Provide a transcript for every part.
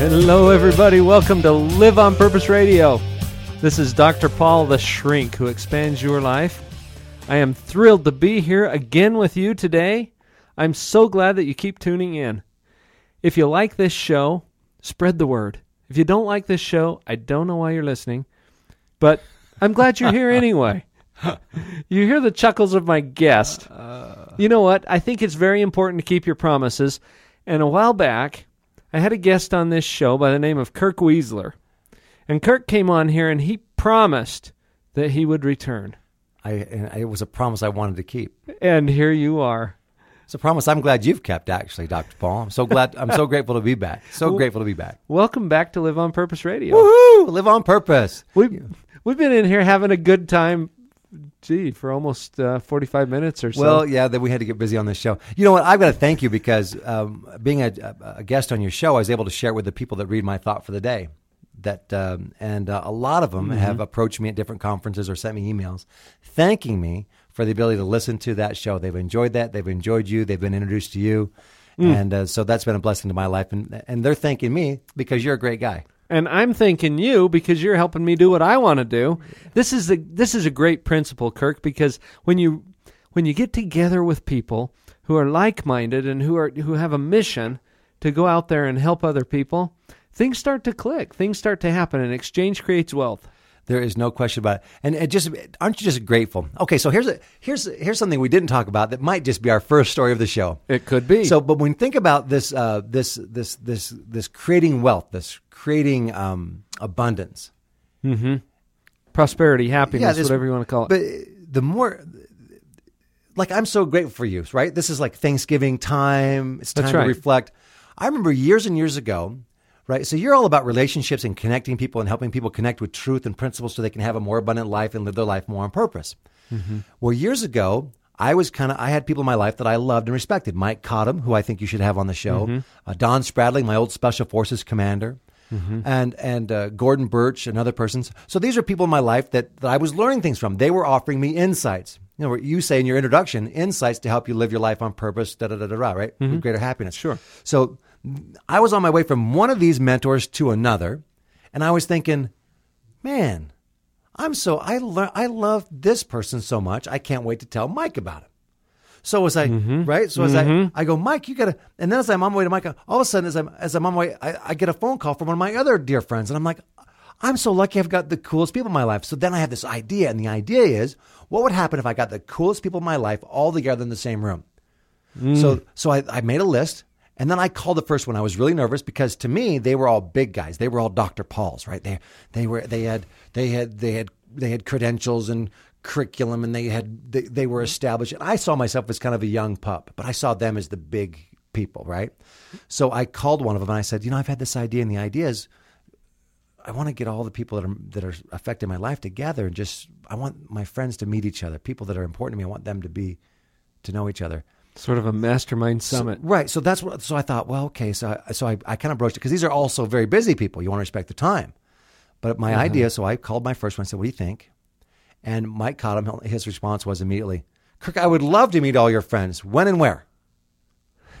Hello, everybody. Welcome to Live on Purpose Radio. This is Dr. Paul the Shrink who expands your life. I am thrilled to be here again with you today. I'm so glad that you keep tuning in. If you like this show, spread the word. If you don't like this show, I don't know why you're listening, but I'm glad you're here anyway. you hear the chuckles of my guest. Uh, uh. You know what? I think it's very important to keep your promises. And a while back, I had a guest on this show by the name of Kirk Weisler. And Kirk came on here and he promised that he would return. I, and it was a promise I wanted to keep. And here you are. It's a promise I'm glad you've kept, actually, Dr. Paul. I'm so glad. I'm so grateful to be back. So grateful to be back. Welcome back to Live on Purpose Radio. Woohoo! Live on purpose. We've, we've been in here having a good time, gee, for almost uh, 45 minutes or so. Well, yeah, that we had to get busy on this show. You know what? I've got to thank you because um, being a, a guest on your show, I was able to share it with the people that read my thought for the day. That um, and uh, a lot of them have approached me at different conferences or sent me emails thanking me for the ability to listen to that show. They've enjoyed that. They've enjoyed you. They've been introduced to you, and uh, so that's been a blessing to my life. And and they're thanking me because you're a great guy. And I'm thanking you because you're helping me do what I want to do. This is a this is a great principle, Kirk, because when you when you get together with people who are like-minded and who are who have a mission to go out there and help other people, things start to click. Things start to happen and exchange creates wealth. There is no question about it. And it just aren't you just grateful? Okay, so here's a here's here's something we didn't talk about that might just be our first story of the show. It could be. So, but when you think about this, uh, this, this, this, this creating wealth, this creating um, abundance, mm-hmm. prosperity, happiness, this- whatever you want to call it. But the more, like, I'm so grateful for you, right? This is like Thanksgiving time. It's time That's to reflect. I remember years and years ago, right? So you're all about relationships and connecting people and helping people connect with truth and principles so they can have a more abundant life and live their life more on purpose. Mm-hmm. Well, years ago, I was kind of I had people in my life that I loved and respected. Mike Cottam, who I think you should have on the show, Mm-hmm. uh, Don Spradley, my old Special Forces commander, and and uh, Gordon Birch and other persons. So these are people in my life that, that I was learning things from. They were offering me insights. You know, what you say in your introduction, insights to help you live your life on purpose, da da da da, da right? With greater happiness. Sure. So I was on my way from one of these mentors to another, and I was thinking, man, I'm so I learn I love this person so much. I can't wait to tell Mike about him. So as I mm-hmm. right, so as I mm-hmm. I go, Mike, you gotta, and then as I'm on my way to Mike, all of a sudden as I'm as I'm on my way, I, I get a phone call from one of my other dear friends, and I'm like, I'm so lucky I've got the coolest people in my life. So then I have this idea, and the idea is, what would happen if I got the coolest people in my life all together in the same room? So mm. so I, I made a list. And then I called the first one. I was really nervous because to me they were all big guys. They were all Dr. Pauls, right? They they were they had they had they had they had credentials and curriculum and they had they, they were established. And I saw myself as kind of a young pup, but I saw them as the big people, right? So I called one of them and I said, "You know, I've had this idea and the idea is I want to get all the people that are that are affecting my life together and just I want my friends to meet each other. People that are important to me, I want them to be to know each other." Sort of a mastermind summit. Right. So that's what. So I thought, well, okay. So I, so I, I kind of broached it because these are also very busy people. You want to respect the time. But my uh-huh. idea. So I called my first one. I said, "What do you think?" And Mike Cottam, his response was immediately, "Kirk, I would love to meet all your friends. When and where?"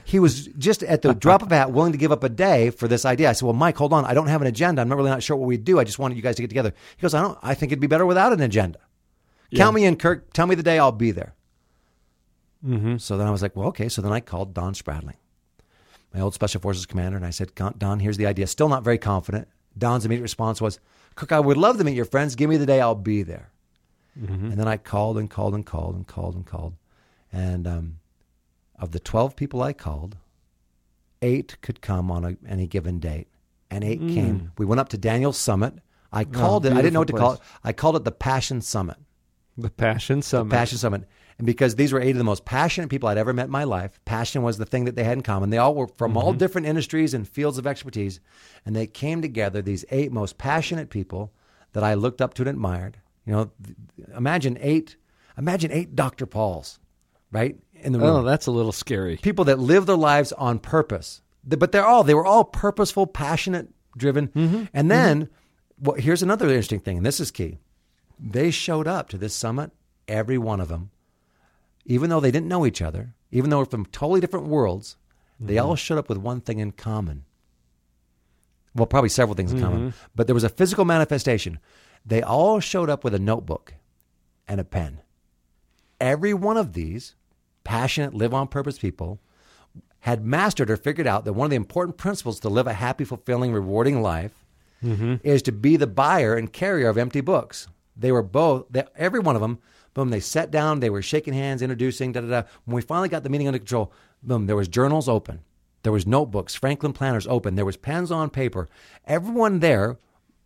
He was just at the drop of a hat willing to give up a day for this idea. I said, "Well, Mike, hold on. I don't have an agenda. I'm not really not sure what we do. I just wanted you guys to get together." He goes, "I don't. I think it'd be better without an agenda. Count me in, Kirk. Tell me the day. I'll be there." Mm-hmm. So then I was like, well, okay. So then I called Don Spradling, my old Special Forces commander, and I said, Don, here's the idea. Still not very confident. Don's immediate response was, Cook, I would love to meet your friends. Give me the day. I'll be there. And then I called and called and called and called and called. And um, of the 12 people I called, eight could come on a, any given date. And eight came. We went up to Daniel's Summit. I called it. I didn't know what to beautiful call it. I called it the Passion Summit. The Passion Summit. Passion Summit. And because these were eight of the most passionate people I'd ever met in my life, passion was the thing that they had in common. They all were from all mm-hmm. different industries and fields of expertise, and they came together. These eight most passionate people that I looked up to and admired. You know, imagine eight. Imagine eight Dr. Pauls, right in the oh, room. Oh, that's a little scary. people that live their lives on purpose. But they're all they were all purposeful, passionate, driven. Mm-hmm. And mm-hmm. then, well, here's another interesting thing, and this is key. They showed up to this summit, every one of them, even though they didn't know each other, even though we're from totally different worlds. They mm-hmm. all showed up with one thing in common. Well, probably several things in common, mm-hmm. but there was a physical manifestation. They all showed up with a notebook and a pen. Every one of these passionate, live on purpose people had mastered or figured out that one of the important principles to live a happy, fulfilling, rewarding life mm-hmm. is to be the buyer and carrier of empty books. They were both, they, every one of them, boom, they sat down, they were shaking hands, introducing, da da da. When we finally got the meeting under control, boom, there was journals open. There was notebooks, Franklin planners open. There was pens on paper. Everyone there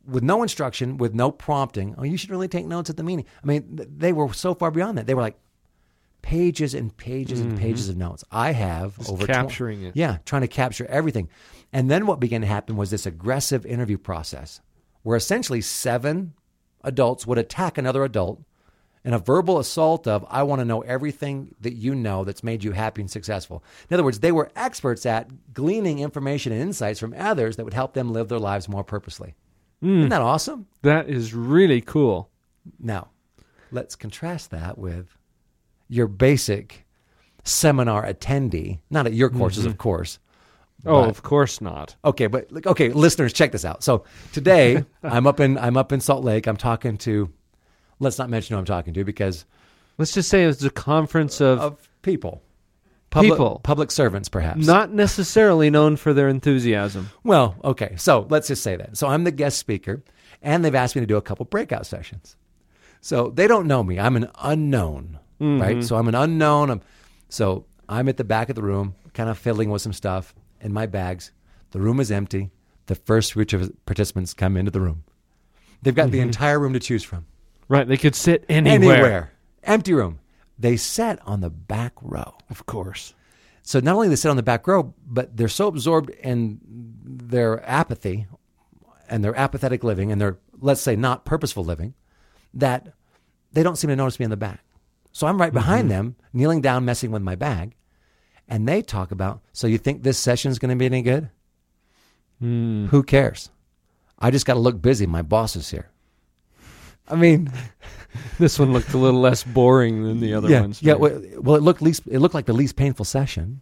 with no instruction, with no prompting. Oh, you should really take notes at the meeting. I mean, th- they were so far beyond that. They were like pages and pages and mm-hmm. pages of notes. I have over twen- capturing it. Yeah, trying to capture everything. And then what began to happen was this aggressive interview process where essentially seven adults would attack another adult in a verbal assault of, I want to know everything that you know that's made you happy and successful. In other words, they were experts at gleaning information and insights from others that would help them live their lives more purposely. Hmm. Isn't that awesome? That is really cool. Now, let's contrast that with your basic seminar attendee, not at your courses, mm-hmm. of course. Oh, but- of course not. Okay, but okay, listeners, check this out. So today I'm up in I'm up in Salt Lake. I'm talking to. Let's not mention who I'm talking to because Let's just say it's a conference of, of people, public, People. public servants, perhaps. not necessarily known for their enthusiasm. well, okay. So let's just say that. So I'm the guest speaker, and they've asked me to do a couple breakout sessions. So they don't know me. I'm an unknown, mm-hmm. right? So I'm an unknown. I'm, so I'm at the back of the room, kind of fiddling with some stuff in my bags. The room is empty. The first group of participants come into the room. They've got the mm-hmm. entire room to choose from. Right. They could sit anywhere. Anywhere. Empty room. They sat on the back row. Of course. So not only they sit on the back row, but they're so absorbed in their apathy and their apathetic living and their, let's say, not purposeful living, that they don't seem to notice me in the back. So I'm right mm-hmm. behind them, kneeling down, messing with my bag, and they talk about, so you think this session's going to be any good? Hmm. Who cares? I just got to look busy. My boss is here. I mean, This one looked a little less boring than the other yeah, ones. Yeah, well, well, it looked least it looked like the least painful session.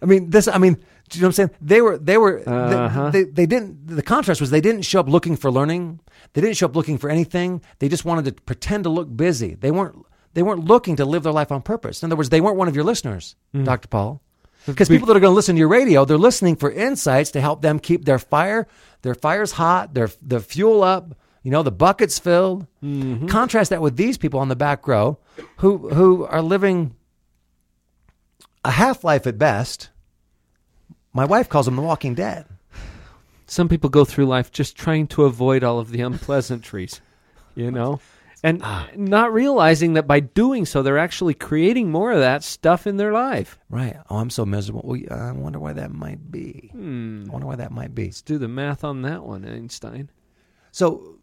I mean, this. I mean, do you know what I'm saying? They were they were Uh-huh. they, they didn't. The contrast was they didn't show up looking for learning. They didn't show up looking for anything. They just wanted to pretend to look busy. They weren't they weren't looking to live their life on purpose. In other words, they weren't one of your listeners, Mm. Dr. Paul. Because people that are going to listen to your radio, they're listening for insights to help them keep their fire, their fires hot, their the fuel up, you know, the buckets filled. Mm-hmm. Contrast that with these people on the back row who who are living a half life at best. My wife calls them the walking dead. Some people go through life just trying to avoid all of the unpleasantries, you know, and Ah. not realizing that by doing so, they're actually creating more of that stuff in their life. Right. Oh, I'm so miserable. Well, I wonder why that might be. Hmm. I wonder why that might be. Let's do the math on that one, Einstein. So,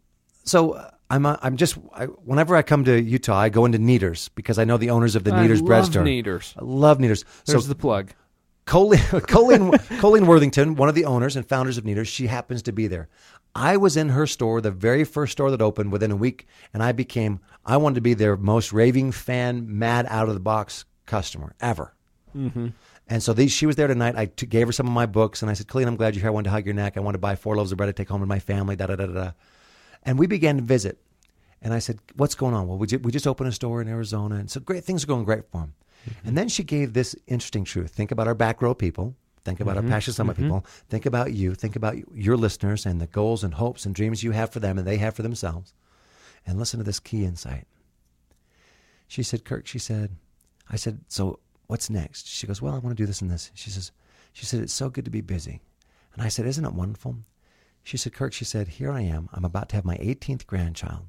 so uh, I'm uh, I'm just I, whenever I come to Utah, I go into Kneaders because I know the owners of the I Kneaders bread store. Kneaders. I love Kneaders. There's so the plug. Colleen, Colleen, Colleen Worthington, one of the owners and founders of Kneaders, she happens to be there. I was in her store, the very first store that opened within a week, and I became, I wanted to be their most raving fan, mad out of the box customer ever. And so these, she was there tonight. I t- gave her some of my books, and I said, Colleen, I'm glad you're here. I wanted to hug your neck. I want to buy four loaves of bread to take home to my family, da da da da. And we began to visit. And I said, What's going on? Well, we, ju- we just opened a store in Arizona. And so great things are going great for him. Mm-hmm. And then she gave this interesting truth. Think about our back row people. Think about our mm-hmm. Passion Summit mm-hmm. people. Think about you. Think about your listeners and the goals and hopes and dreams you have for them and they have for themselves. And listen to this key insight. She said, Kirk, she said, I said, so what's next? She goes, well, I want to do this and this. She says, she said, it's so good to be busy. And I said, isn't it wonderful? She said, Kirk, she said, here I am. I'm about to have my 18th grandchild.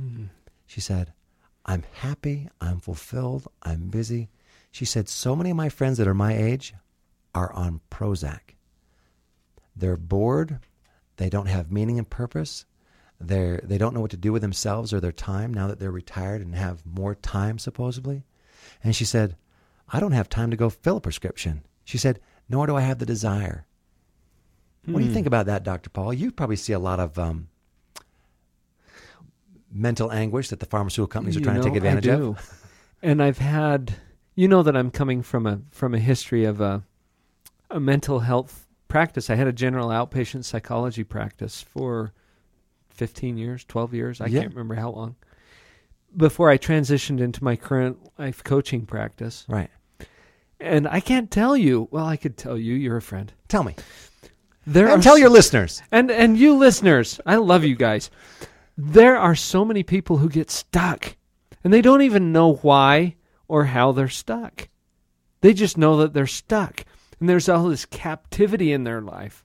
Mm-hmm. She said, I'm happy. I'm fulfilled. I'm busy. She said, so many of my friends that are my age are on Prozac. They're bored. They don't have meaning and purpose. They're, they don't know what to do with themselves or their time now that they're retired and have more time, supposedly. And she said, I don't have time to go fill a prescription. She said, nor do I have the desire. What do you think about that, Dr. Paul? You probably see a lot of um, mental anguish that the pharmaceutical companies are You trying to take advantage I of. and I've had, you know, that I'm coming from a from a history of a a mental health practice. I had a general outpatient psychology practice for 15 years, 12 years. I Yeah. can't remember how long. Before I transitioned into my current life coaching practice. Right. And I can't tell you, well, I could tell you, you're a friend. Tell me. There And are tell your listeners. and and you listeners, I love you guys. There are so many people who get stuck and they don't even know why or how they're stuck. They just know that they're stuck. And there's all this captivity in their life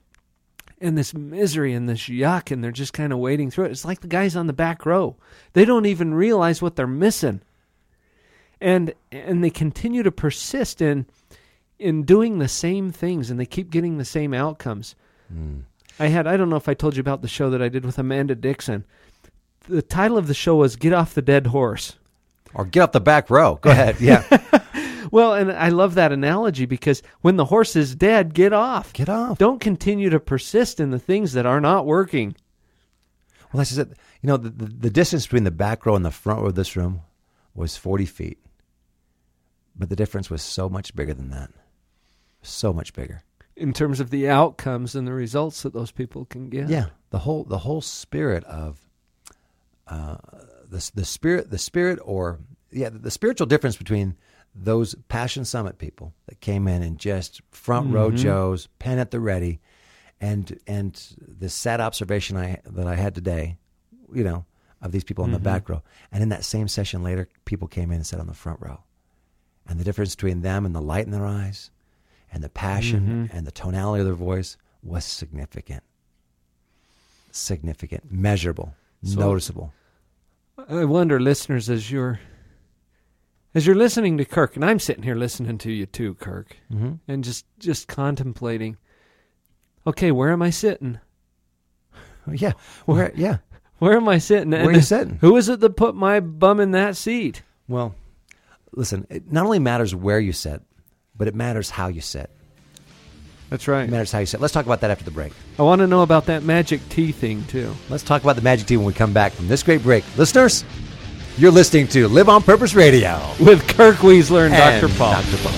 and this misery and this yuck and they're just kind of wading through it. It's like the guys on the back row. They don't even realize what they're missing. And and they continue to persist in in doing the same things and they keep getting the same outcomes. Hmm. I had I don't know if I told you about the show that I did with Amanda Dixon. The title of the show was Get Off the Dead Horse. Or get off the back row. Go ahead. Yeah. Well, and I love that analogy because when the horse is dead, get off. Get off. Don't continue to persist in the things that are not working. Well, that's just it. You know, the, the, the distance between the back row and the front row of this room was 40 feet. But the difference was so much bigger than that. So much bigger. In terms of the outcomes and the results that those people can get. Yeah. The whole the whole spirit of uh, the the spirit the spirit or yeah the, the spiritual difference between those Passion Summit people that came in and just front row Joes, pen at the ready, and and the sad observation I that I had today, you know, of these people in the back row, and in that same session later, people came in and sat on the front row, and the difference between them and the light in their eyes, and the passion and the tonality of their voice was significant, significant, measurable, So- noticeable. I wonder, listeners, as you're as you're listening to Kirk, and I'm sitting here listening to you too, Kirk, hmm and just just contemplating. Okay, where am I sitting? Yeah, where, yeah. Where am I sitting? Where And are you sitting? Who is it that put my bum in that seat? Well, listen, it not only matters where you sit, but it matters how you sit. That's right. It matters how you sit. Let's talk about that after the break. I want to know about that magic T thing too. Let's talk about the Magic T when we come back from this great break. Listeners, you're listening to Live on Purpose Radio. With Kirk Weisler and, And Dr. Paul. Dr. Paul.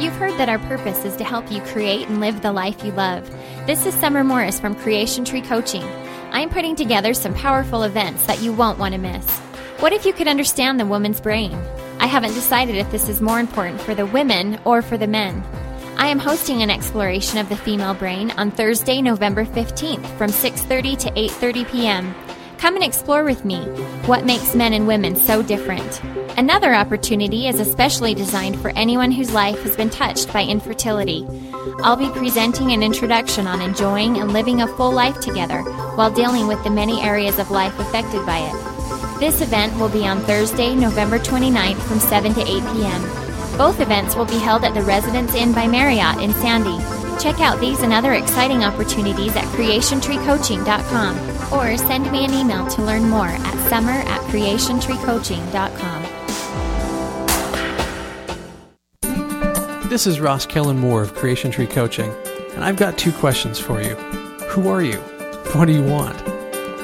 You've heard that our purpose is to help you create and live the life you love. This is Summer Morris from Creation Tree Coaching. I'm putting together some powerful events that you won't want to miss. What if you could understand the woman's brain? I haven't decided if this is more important for the women or for the men. I am hosting an exploration of the female brain on Thursday, November 15th from 6:30 to 8:30 p.m. Come and explore with me what makes men and women so different. Another opportunity is especially designed for anyone whose life has been touched by infertility. I'll be presenting an introduction on enjoying and living a full life together while dealing with the many areas of life affected by it. This event will be on Thursday, November 29th from 7 to 8 p.m. Both events will be held at the Residence Inn by Marriott in Sandy. Check out these and other exciting opportunities at creationtreecoaching.com or send me an email to learn more at summer at creationtreecoaching.com. This is Ross Kellen Moore of Creation Tree Coaching, and I've got two questions for you. Who are you? What do you want?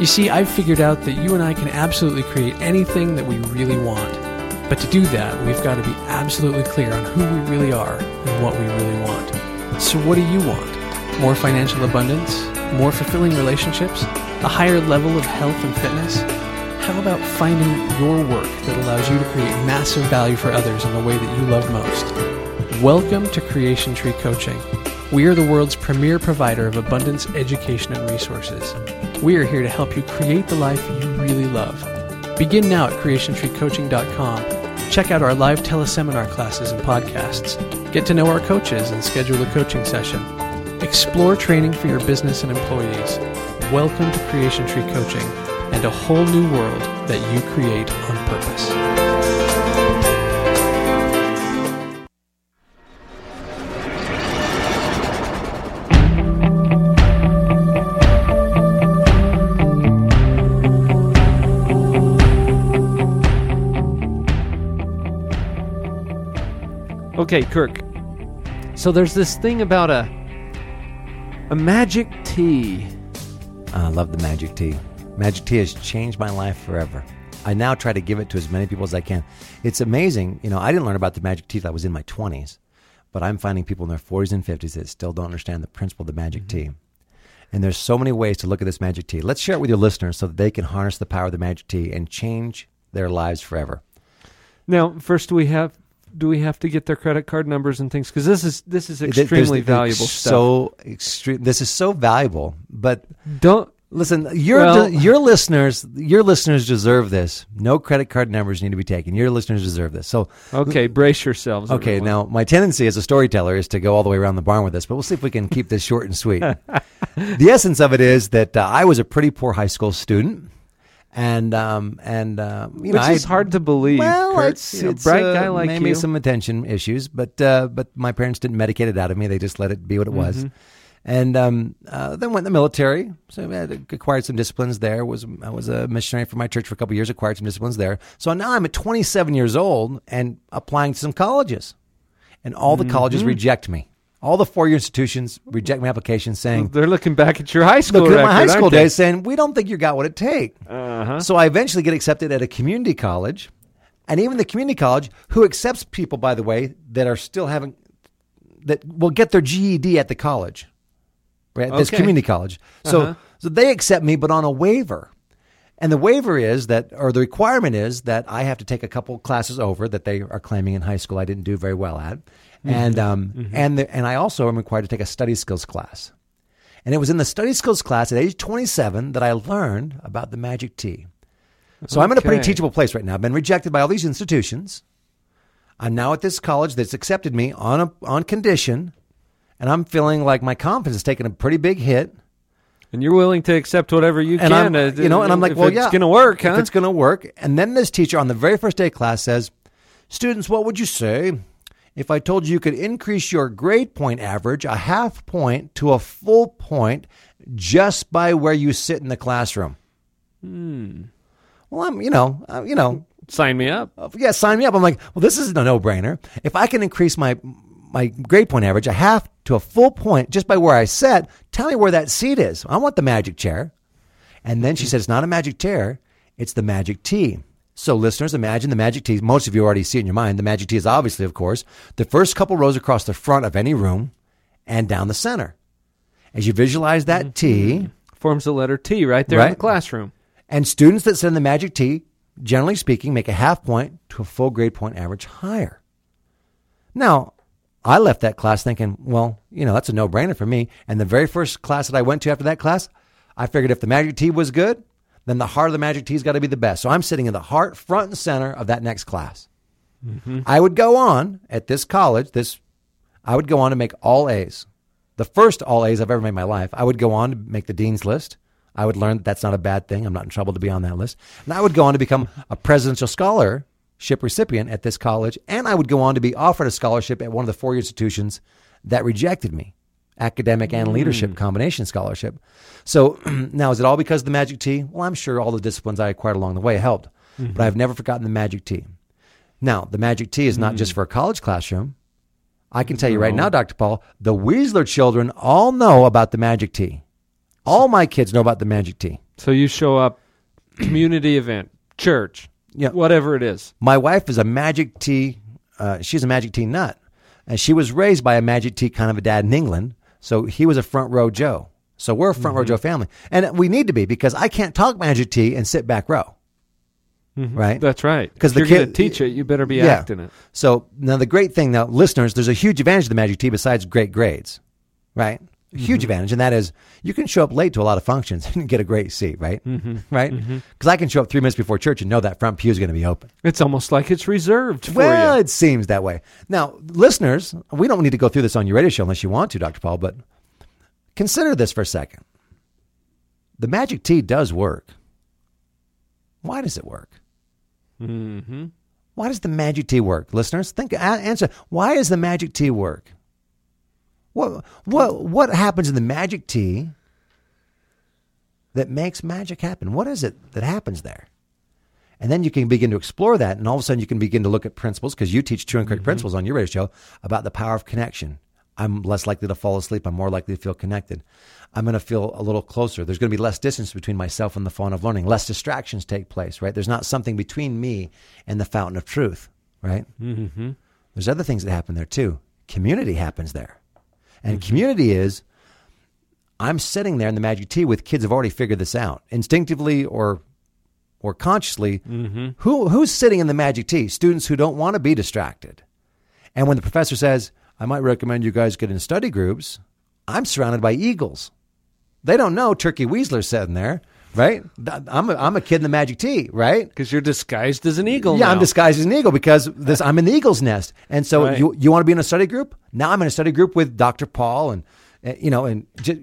You see, I've figured out that you and I can absolutely create anything that we really want. But to do that, we've got to be absolutely clear on who we really are and what we really want. So, what do you want? More financial abundance? More fulfilling relationships? A higher level of health and fitness? How about finding your work that allows you to create massive value for others in the way that you love most? Welcome to Creation Tree Coaching. We are the world's premier provider of abundance education and resources. We are here to help you create the life you really love. Begin now at creationtreecoaching.com. Check out our live teleseminar classes and podcasts. Get to know our coaches and schedule a coaching session. Explore training for your business and employees. Welcome to Creation Tree Coaching and a whole new world that you create on purpose. Okay, Kirk. So there's this thing about a a magic T. I love the magic T. Magic T has changed my life forever. I now try to give it to as many people as I can. It's amazing. You know, I didn't learn about the magic T till I was in my 20s, but I'm finding people in their 40s and 50s that still don't understand the principle of the magic mm-hmm. T. And there's so many ways to look at this magic T. Let's share it with your listeners so that they can harness the power of the magic T and change their lives forever. Now, first we have do we have to get their credit card numbers and things because this is this is extremely there's valuable stuff. So extreme. This is so valuable, but Don't Listen, your Well- your listeners, your listeners deserve this. No credit card numbers need to be taken. Your listeners deserve this. So, okay. Brace yourselves. okay, everyone. now my tendency as a storyteller is to go all the way around the barn with this, but we'll see if we can keep this short and sweet. the essence of it is that uh, I was a pretty poor high school student, and um, and uh, you which know, is I, hard to believe. Well, Kurt. it's, You know, it's bright uh, guy like maybe you. some attention issues, but uh, but my parents didn't medicate it out of me. They just let it be what it was. Mm-hmm. And um, uh, then went in the military, so I had acquired some disciplines there. Was I was a missionary for my church for a couple of years, acquired some disciplines there. So now I'm at 27 years old and applying to some colleges, and all the colleges Mm-hmm. reject me. All the four-year institutions reject my application, saying, They're looking back at your high school "Look at my high school days, saying we don't think you got what it takes." Uh-huh. So I eventually get accepted at a community college, and even the community college, who accepts people, by the way, that are still having that will get their GED at the college, right? This community college. So Uh-huh. so they accept me, but on a waiver. And the waiver is that, or the requirement is that I have to take a couple classes over that they are claiming in high school I didn't do very well at, and um, and the, and I also am required to take a study skills class. And it was in the study skills class at age 27 that I learned about the magic T. So I'm in a pretty teachable place right now. I've been rejected by all these institutions. I'm now at this college that's accepted me on a, on condition, and I'm feeling like my confidence is taking a pretty big hit. And you're willing to accept whatever you And can. Uh, you know, and I'm like, well, it's yeah, it's going to work, huh? If it's going to work, and then this teacher on the very first day of class says, "Students, what would you say if I told you you could increase your grade point average a half point to a full point just by where you sit in the classroom?" Hmm. Well, I'm, you know, uh, you know, Sign me up. uh, yeah, sign me up. I'm like, well, this is a no brainer. If I can increase my my grade point average a half to a full point just by where I sit, tell me where that seat is. I want the magic chair. And then she said, it's not a magic chair, it's the magic T. So, listeners, imagine the magic T. Most of you already see it in your mind. The magic T is obviously, of course, the first couple rows across the front of any room and down the center. As you visualize that T, mm-hmm. Forms the letter T right there in the classroom. and students that sit in the magic T, generally speaking, make a half point to a full grade point average higher. Now, I left that class thinking, well, you know, that's a no brainer for me. And the very first class that I went to after that class, I figured if the magic T was good, then the heart of the magic T's got to be the best. So I'm sitting in the heart, front, and center of that next class. Mm-hmm. I would go on at this college, this I would go on to make all A's. The first all A's I've ever made in my life. I would go on to make the dean's list. I would learn that that's not a bad thing. I'm not in trouble to be on that list. And I would go on to become a presidential scholarship recipient at this college. And I would go on to be offered a scholarship at one of the four institutions that rejected me academic and hmm. leadership combination scholarship. So now, is it all because of the magic T? Well, I'm sure all the disciplines I acquired along the way helped, but mm-hmm. I've never forgotten the magic T. Now, the magic T is not just hmm. for a college classroom. I can tell you right now, Dr. Paul, the Weisler children all know about the magic T. All my kids know about the magic T. So you show up, community event, church, Yeah. whatever it is. My wife is a magic T, uh, she's a magic T nut. And she was raised by a magic T kind of a dad in England. So he was a front row Joe. So we're a front row mm-hmm. Joe family. And we need to be because I can't talk magic T and sit back row. Mm-hmm. Right? That's right. Because the you're going to kid- teach it, you better be Yeah. acting it. So now the great thing now, listeners, there's a huge advantage to the magic T besides great grades, right? Huge advantage, and that is you can show up late to a lot of functions and get a great seat, right? Mm-hmm. Right? Because I can show up three minutes before church and know that front pew is going to be open. It's almost like it's reserved for well, you. it seems that way. Now, listeners, we don't need to go through this on your radio show unless you want to, Dr. Paul, but consider this for a second. The magic T does work. Why does it work? Mm-hmm. Why does the magic T work? Listeners, think answer. Why does the magic T work? What what what happens in the magic T that makes magic happen? What is it that happens there? And then you can begin to explore that, and all of a sudden you can begin to look at principles because you teach true and correct principles on your radio show about the power of connection. I'm less likely to fall asleep. I'm more likely to feel connected. I'm going to feel a little closer. There's going to be less distance between myself and the fountain of learning. Less distractions take place, right? There's not something between me and the fountain of truth, right? Mm-hmm. There's other things that happen there too. Community happens there. And mm-hmm. community is I'm sitting there in the magic T with kids who've already figured this out instinctively or or consciously. Mm-hmm. Who who's sitting in the magic T? Students who don't want to be distracted. And when the professor says, "I might recommend you guys get in study groups," I'm surrounded by eagles. They don't know Turkey Weisler's sitting there, right? I'm a, I'm a kid in the magic T, right? Because you're disguised as an eagle. Yeah, I'm disguised as an eagle because this I'm in the eagle's nest. And so Right. you you want to be in a study group? Now I'm in a study group with Dr. Paul and uh, you know and J-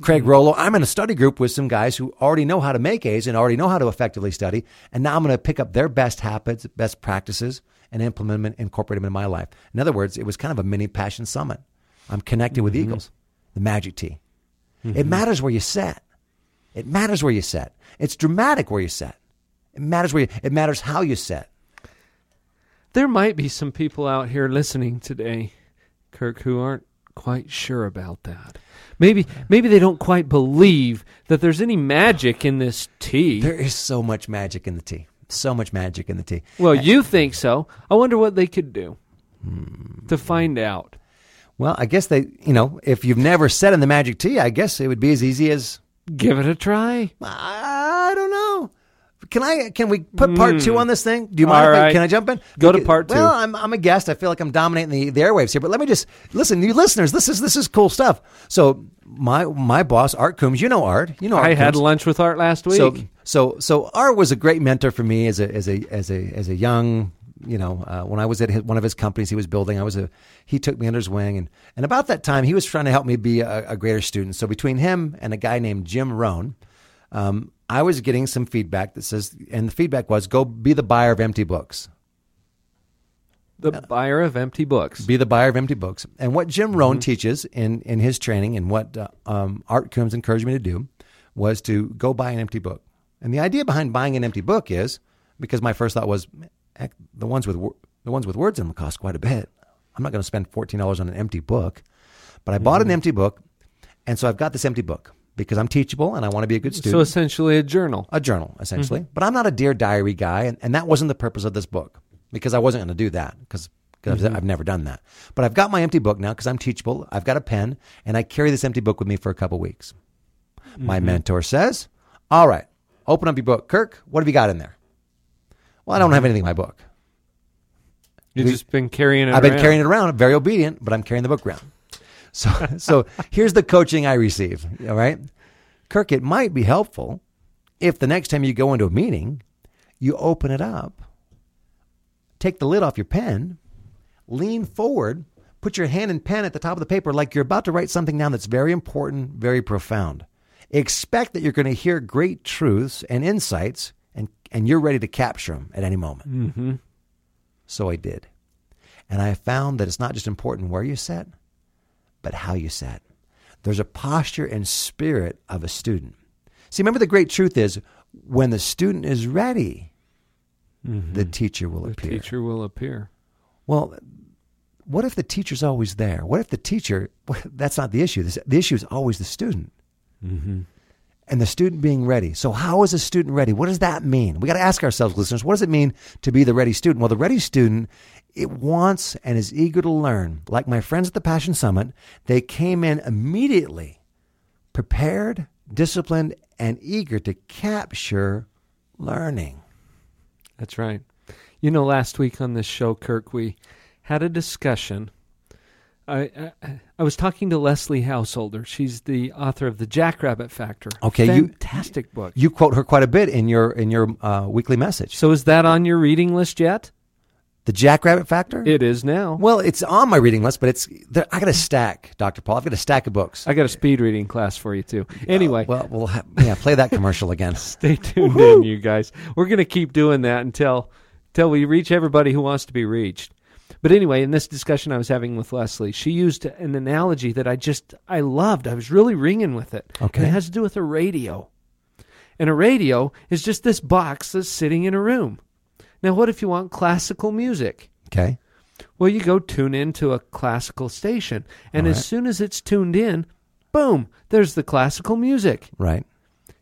Craig mm-hmm. Rollo. I'm in a study group with some guys who already know how to make A's and already know how to effectively study. And now I'm going to pick up their best habits, best practices, and implement them, incorporate them in my life. In other words, it was kind of a mini passion summit. I'm connected with mm-hmm. eagles, the magic T. It mm-hmm. matters where you sit. It matters where you sit. It's dramatic where you sit. It matters where you, it matters how you sit. There might be some people out here listening today, Kirk, who aren't quite sure about that. Maybe maybe they don't quite believe that there's any magic in this T. There is so much magic in the T. So much magic in the T. well, you think so. I wonder what they could do Hmm. to find out. Well, I guess they, you know, if you've never sat in the magic T, I guess it would be as easy as Give it a try. I don't know. Can I? Can we put part two on this thing? Do you mind? Hmm. All if I, right. can I jump in? Go to part two. Well, I'm, I'm a guest. I feel like I'm dominating the, the airwaves here. But let me just listen, you listeners. This is this is cool stuff. So my my boss, Art Coombs. You know Art. You know Art I had lunch with Art last week. So so so Art was a great mentor for me as a as a as a as a young you know uh, when I was at his, one of his companies he was building I was a he took me under his wing and and about that time he was trying to help me be a, a greater student. So between him and a guy named Jim Rohn, um, I was getting some feedback that says and the feedback was go be the buyer of empty books. the buyer of empty books. Be the buyer of empty books. And what Jim Rohn teaches in, in his training and what uh, um, Art Coombs encouraged me to do was to go buy an empty book. And the idea behind buying an empty book is because my first thought was, heck, the ones with the ones with words in them cost quite a bit. I'm not going to spend fourteen dollars on an empty book. But I bought an mm-hmm. empty book, and so I've got this empty book because I'm teachable and I want to be a good student. So essentially a journal. a journal essentially. Mm-hmm. But i'm not a dear diary guy and, and that wasn't the purpose of this book because i wasn't going to do that because I've, mm-hmm. I've never done that. But i've got my empty book now because i'm teachable. I've got a pen and i carry this empty book with me for a couple weeks. My mentor says all right open up your book. Kirk what have you got in there well i don't have anything in my book You've We- just been carrying it I've been carrying it around, very obedient, but I'm carrying the book around. So, so here's the coaching I receive. All right, Kirk, it might be helpful if the next time you go into a meeting, you open it up, take the lid off your pen, lean forward, put your hand and pen at the top of the paper like you're about to write something down that's very important, very profound. Expect that you're going to hear great truths and insights, and, you're ready to capture them at any moment. Mm-hmm. So I did. And I found that it's not just important where you sit, but how you sit. There's a posture and spirit of a student. See, remember the great truth is when the student is ready, the teacher will The appear. The teacher will appear. Well, what if the teacher's always there? What if the teacher, that's not the issue. The issue is always the student. Mm-hmm. And the student being ready. So, how is a student ready? What does that mean? We got to ask ourselves, listeners, what does it mean to be the ready student? Well, the ready student, it wants and is eager to learn. Like my friends at the Passion Summit, they came in immediately prepared, disciplined, and eager to capture learning. That's right. You know, last week on this show, Kirk, we had a discussion I, I I was talking to Leslie Householder. She's the author of the Jackrabbit Factor. Okay, you- fantastic book. You quote her quite a bit in your in your uh, weekly message. so is that on your reading list yet? The Jackrabbit Factor. It is now. well, it's on my reading list, but it's I got a stack, Doctor Paul. I've got a stack of books. I got a speed reading class for you too. Anyway, well, we'll ha- yeah, play that commercial again. stay tuned in, you guys. We're going to keep doing that until until we reach everybody who wants to be reached. But anyway, in this discussion I was having with Leslie, she used an analogy that I just I loved. I was really ringing with it. Okay. And it has to do with a radio. And a radio is just this box that's sitting in a room. Now, what if you want classical music? Okay. Well, you go tune into a classical station, and All as soon as it's tuned in, boom, there's the classical music Right.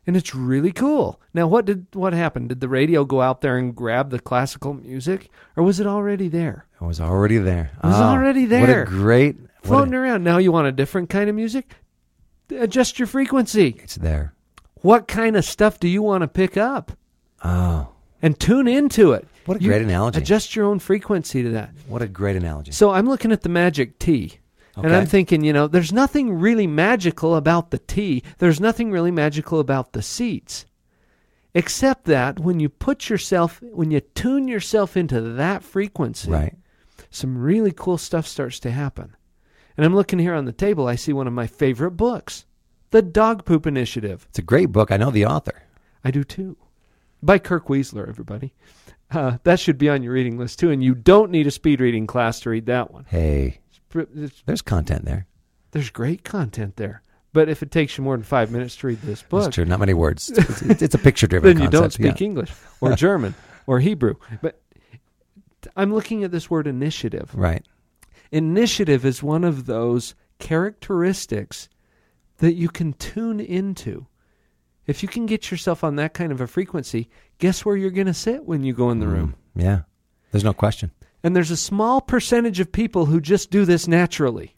and it's really cool. Now, what did what happened? Did the radio go out there and grab the classical music, or was it already there, It was already there. It was Oh, already What there. a great. Floating a, around? Now you want a different kind of music? Adjust your frequency. it's there. What kind of stuff do you want to pick up? Oh, And tune into it. What a You great analogy. Adjust your own frequency to that. what a great analogy. So I'm looking at the magic T. And I'm thinking, you know, there's nothing really magical about the T. There's nothing really magical about the seats. Except that when you put yourself, when you tune yourself into that frequency, right. Some really cool stuff starts to happen. And I'm looking here on the table, I see one of my favorite books, The Dog Poop Initiative. It's a great book. I know the author. I do too. By Kirk Weisler, everybody. Uh, that should be on your reading list too. And you don't need a speed reading class to read that one. Hey, It's pr- it's there's content there. there's great content there. But if it takes you more than five minutes to read this book, That's true. Not many words. It's, it's, a picture-driven then you don't concept, yeah. speak English or German or Hebrew. But I'm looking at this word initiative. Right. Initiative is one of those characteristics that you can tune into. If you can get yourself on that kind of a frequency, guess where you're going to sit when you go in the room? Mm, yeah. There's no question. And there's a small percentage of people who just do this naturally.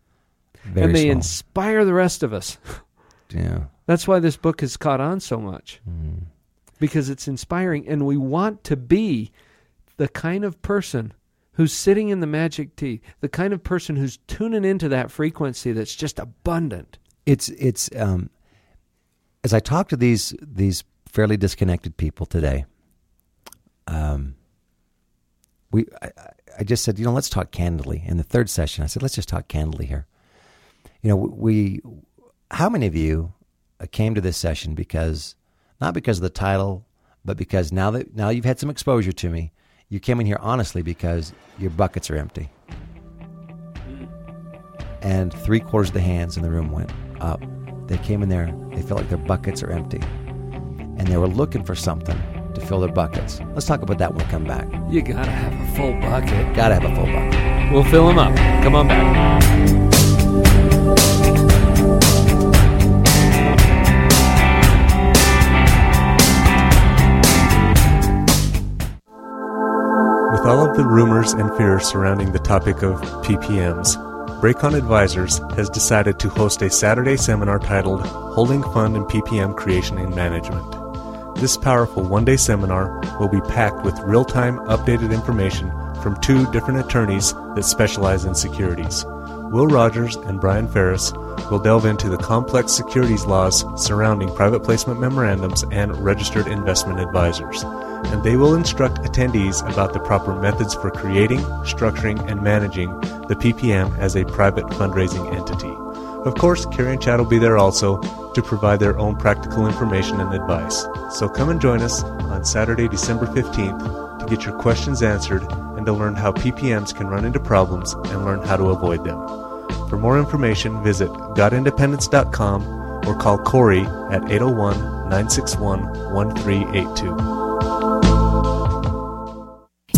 Very and they small. inspire the rest of us. yeah. That's why this book has caught on so much. Mm. Because it's inspiring and we want to be the kind of person who's sitting in the magic T, the kind of person who's tuning into that frequency that's just abundant. It's it's um, as I talk to these these fairly disconnected people today. Um, we I, I- I just said you know let's talk candidly in the third session. I said let's just talk candidly here. You know we how many of you uh, came to this session because not because of the title, but because now that now you've had some exposure to me, you came in here honestly because your buckets are empty. and three quarters of the hands in the room went up. They came in there, they felt like their buckets are empty, and they were looking for something to fill their buckets. Let's talk about that when we come back. You gotta have a full bucket. Gotta have a full bucket. We'll fill them up. Come on back. With all of the rumors and fears surrounding the topic of PPMs, Braycon Advisors has decided to host a Saturday seminar titled Holding Fund and PPM Creation and Management. This powerful one day seminar will be packed with real time updated information from two different attorneys that specialize in securities. Will Rogers and Brian Ferris will delve into the complex securities laws surrounding private placement memorandums and registered investment advisors, and they will instruct attendees about the proper methods for creating, structuring, and managing the PPM as a private fundraising entity. Of course, Carrie and Chad will be there also to provide their own practical information and advice. So come and join us on Saturday, December 15th to get your questions answered and to learn how PPMs can run into problems and learn how to avoid them. For more information, visit godindependence.com or call Corey at 801 961 1382.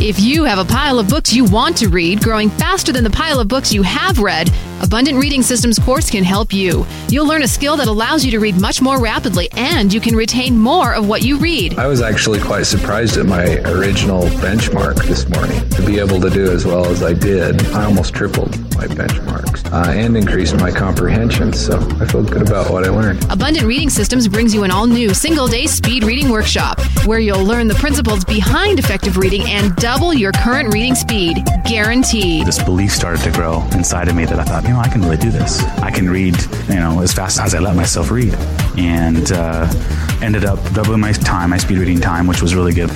If you have a pile of books you want to read growing faster than the pile of books you have read, Abundant Reading Systems course can help you. You'll learn a skill that allows you to read much more rapidly and you can retain more of what you read. I was actually quite surprised at my original benchmark this morning. To be able to do as well as I did, I almost tripled my benchmarks. Uh, and increased my comprehension. So I feel good about what I learned. Abundant Reading Systems brings you an all new single day speed reading workshop where you'll learn the principles behind effective reading and double your current reading speed. Guaranteed. This belief started to grow inside of me that I thought, you know, I can really do this. I can read, you know, as fast as I let myself read. And uh, ended up doubling my time, my speed reading time, which was really good.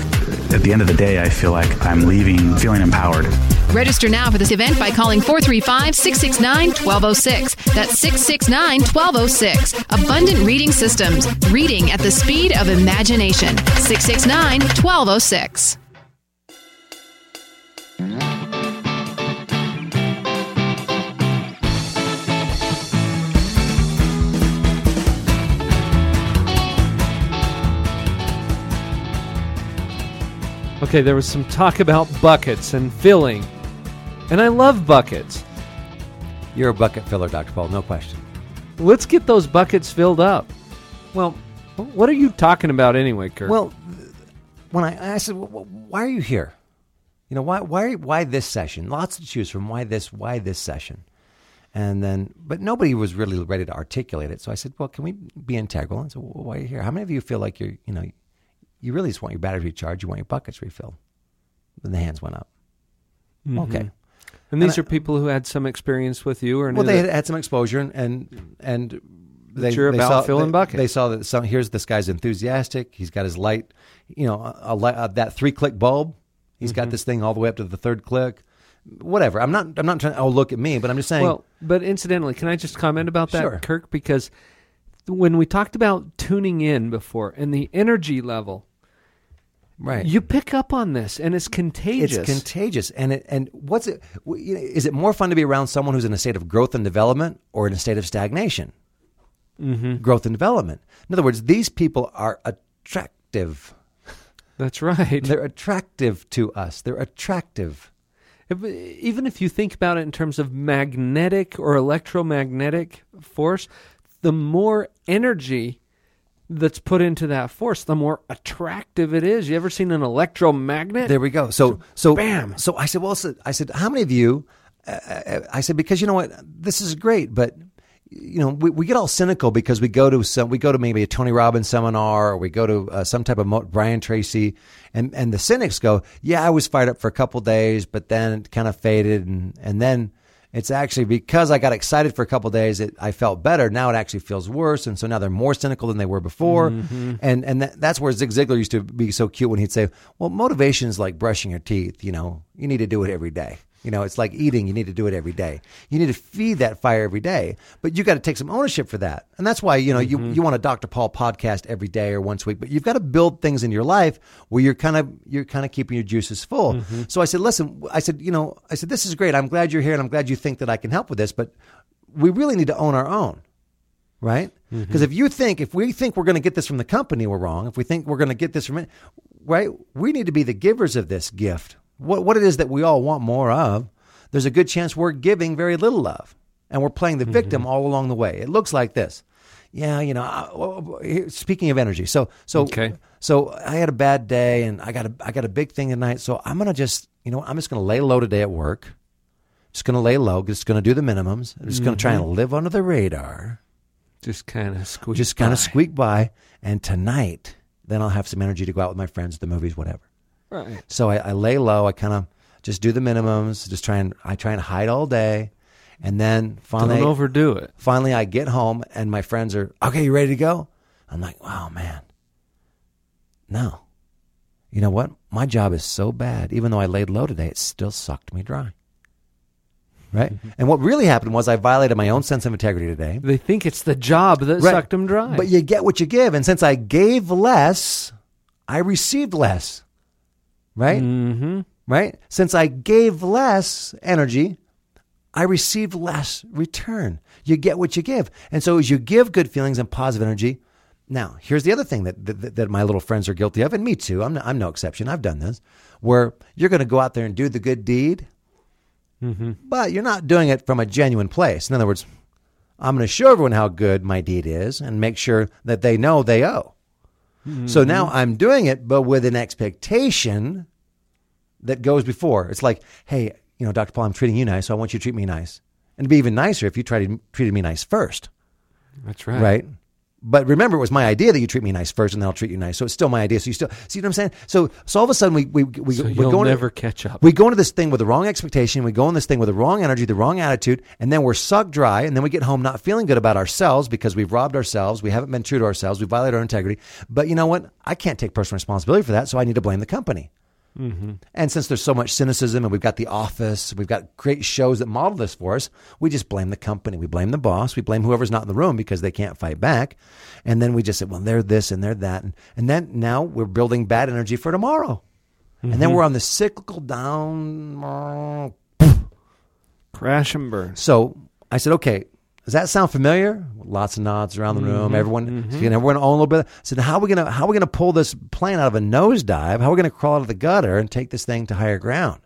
At the end of the day, I feel like I'm leaving feeling empowered. Register now for this event by calling 435 669 1206. That's 669 1206. Abundant Reading Systems. Reading at the speed of imagination. 669 1206. Okay, there was some talk about buckets and filling. And I love buckets. You're a bucket filler, Dr. Paul, no question. Let's get those buckets filled up. Well, what are you talking about anyway, Kirk? Well, when I, I said, "Wh- wh- why are you here? You know, why, why, why this session? Lots to choose from. Why this, why this session? And then, but nobody was really ready to articulate it. So I said, well, can we be integral? And so, well, why are you here? How many of you feel like you're, you know, you really just want your battery recharged, you want your buckets refilled? Then the hands went up. Mm-hmm. Okay. And these and are people who had some experience with you, or Well, they that- had, had some exposure, and and, and they, you're they about saw, filling they, buckets. They saw that some here's this guy's enthusiastic. He's got his light, you know, a, a light, uh, that three click bulb. He's Mm-hmm. got this thing all the way up to the third click. Whatever. I'm not. I'm not trying. To oh, look at me. But I'm just saying. Well, but incidentally, can I just comment about that, Sure. Kirk? Because when we talked about tuning in before and the energy level, right. you pick up on this, and it's contagious. It's contagious, and it and what's it? You know, is it more fun to be around someone who's in a state of growth and development, or in a state of stagnation? Mm-hmm. Growth and development. In other words, these people are attractive. That's right. They're attractive to us. They're attractive. Even if you think about it in terms of magnetic or electromagnetic force, the more energy that's put into that force, the more attractive it is. You ever seen an electromagnet? There we go. So so Bam. So I said, well, so- I said, how many of you? Uh, uh, I said because you know what, this is great, but you know we, we get all cynical because we go to some we go to maybe a Tony Robbins seminar or we go to uh, some type of mo- Brian Tracy, and and the cynics go, yeah, I was fired up for a couple days, but then it kind of faded, and and then. It's actually because I got excited for a couple days, it, I felt better. Now it actually feels worse, and so now they're more cynical than they were before. Mm-hmm. And and that, that's where Zig Ziglar used to be so cute when he'd say, "Well, motivation is like brushing your teeth. You know, you need to do it every day. You know, it's like eating. You need to do it every day. You need to feed that fire every day, but you got to take some ownership for that. And that's why you know you mm-hmm. you want a Dr. Paul podcast every day or once a week, but you've got to build things in your life where you're kind of you're kind of keeping your juices full. Mm-hmm. So I said, listen, I said, you know, I said this is great. I'm glad you're here, and I'm glad you think that I can help with this, but we really need to own our own right? Mm-hmm. Because if you think, if we think we're going to get this from the company, we're wrong. If we think we're going to get this from it, right? We need to be the givers of this gift. What, what it is that we all want more of, there's a good chance we're giving very little of. And we're playing the victim mm-hmm. all along the way. It looks like this. Yeah, you know, I- speaking of energy. So, so, Okay. so I had a bad day and I got a, I got a big thing tonight. So I'm going to just, you know, I'm just going to lay low today at work. Just going to lay low. Just going to do the minimums. I'm just going to try and mm-hmm. live under the radar just kind of squeeze. just kind of squeak by. And tonight, then I'll have some energy to go out with my friends, the movies, whatever. Right. So I, I lay low. I kind of just do the minimums. Just try and I try and hide all day, and then finally, Don't overdo it. finally I get home and my friends are okay. You ready to go? I'm like, wow, man. No, you know what? My job is so bad. Even though I laid low today, it still sucked me dry. Right. Mm-hmm. and what really happened was I violated my own sense of integrity today. They think it's the job that Right. sucked them dry. But you get what you give. And since I gave less, I received less. Right? mm-hmm. Right? Since I gave less energy, I received less return. You get what you give. And so as you give good feelings and positive energy, now here's the other thing that, that, that my little friends are guilty of, and me too. I'm no, I'm no exception. I've done this, where you're going to go out there and do the good deed, but you're not doing it from a genuine place. In other words, I'm going to show everyone how good my deed is and make sure that they know they owe. So now mm-hmm. I'm doing it, but with an expectation that goes before. It's like, hey, you know, Dr. Paul, I'm treating you nice, so I want you to treat me nice. And it'd be even nicer if you tried treated me nice first, That's right. right? But remember, it was my idea that you treat me nice first, and then I'll treat you nice. So it's still my idea. So you still see what I'm saying? So so all of a sudden we we we So we go into- never catch up. we go into this thing with the wrong expectation. We go in this thing with the wrong energy, the wrong attitude, and then we're sucked dry. And then we get home not feeling good about ourselves because we've robbed ourselves. We haven't been true to ourselves. We violated our integrity. But you know what? I can't take personal responsibility for that. So I need to blame the company. Mm-hmm. And since there's so much cynicism and we've got The Office, we've got great shows that model this for us, we just blame the company. We blame the boss. We blame whoever's not in the room because they can't fight back. And then we just say, well, they're this and they're that. And, and then now we're building bad energy for tomorrow. And then mm-hmm. we're on the cyclical down. Crash and burn. So I said, okay, does that sound familiar? Lots of nods around the room. Mm-hmm. Everyone, mm-hmm. you know, everyone own a little bit. Said, how are we gonna how are we gonna pull this plane out of a nosedive? How are we gonna crawl out of the gutter and take this thing to higher ground?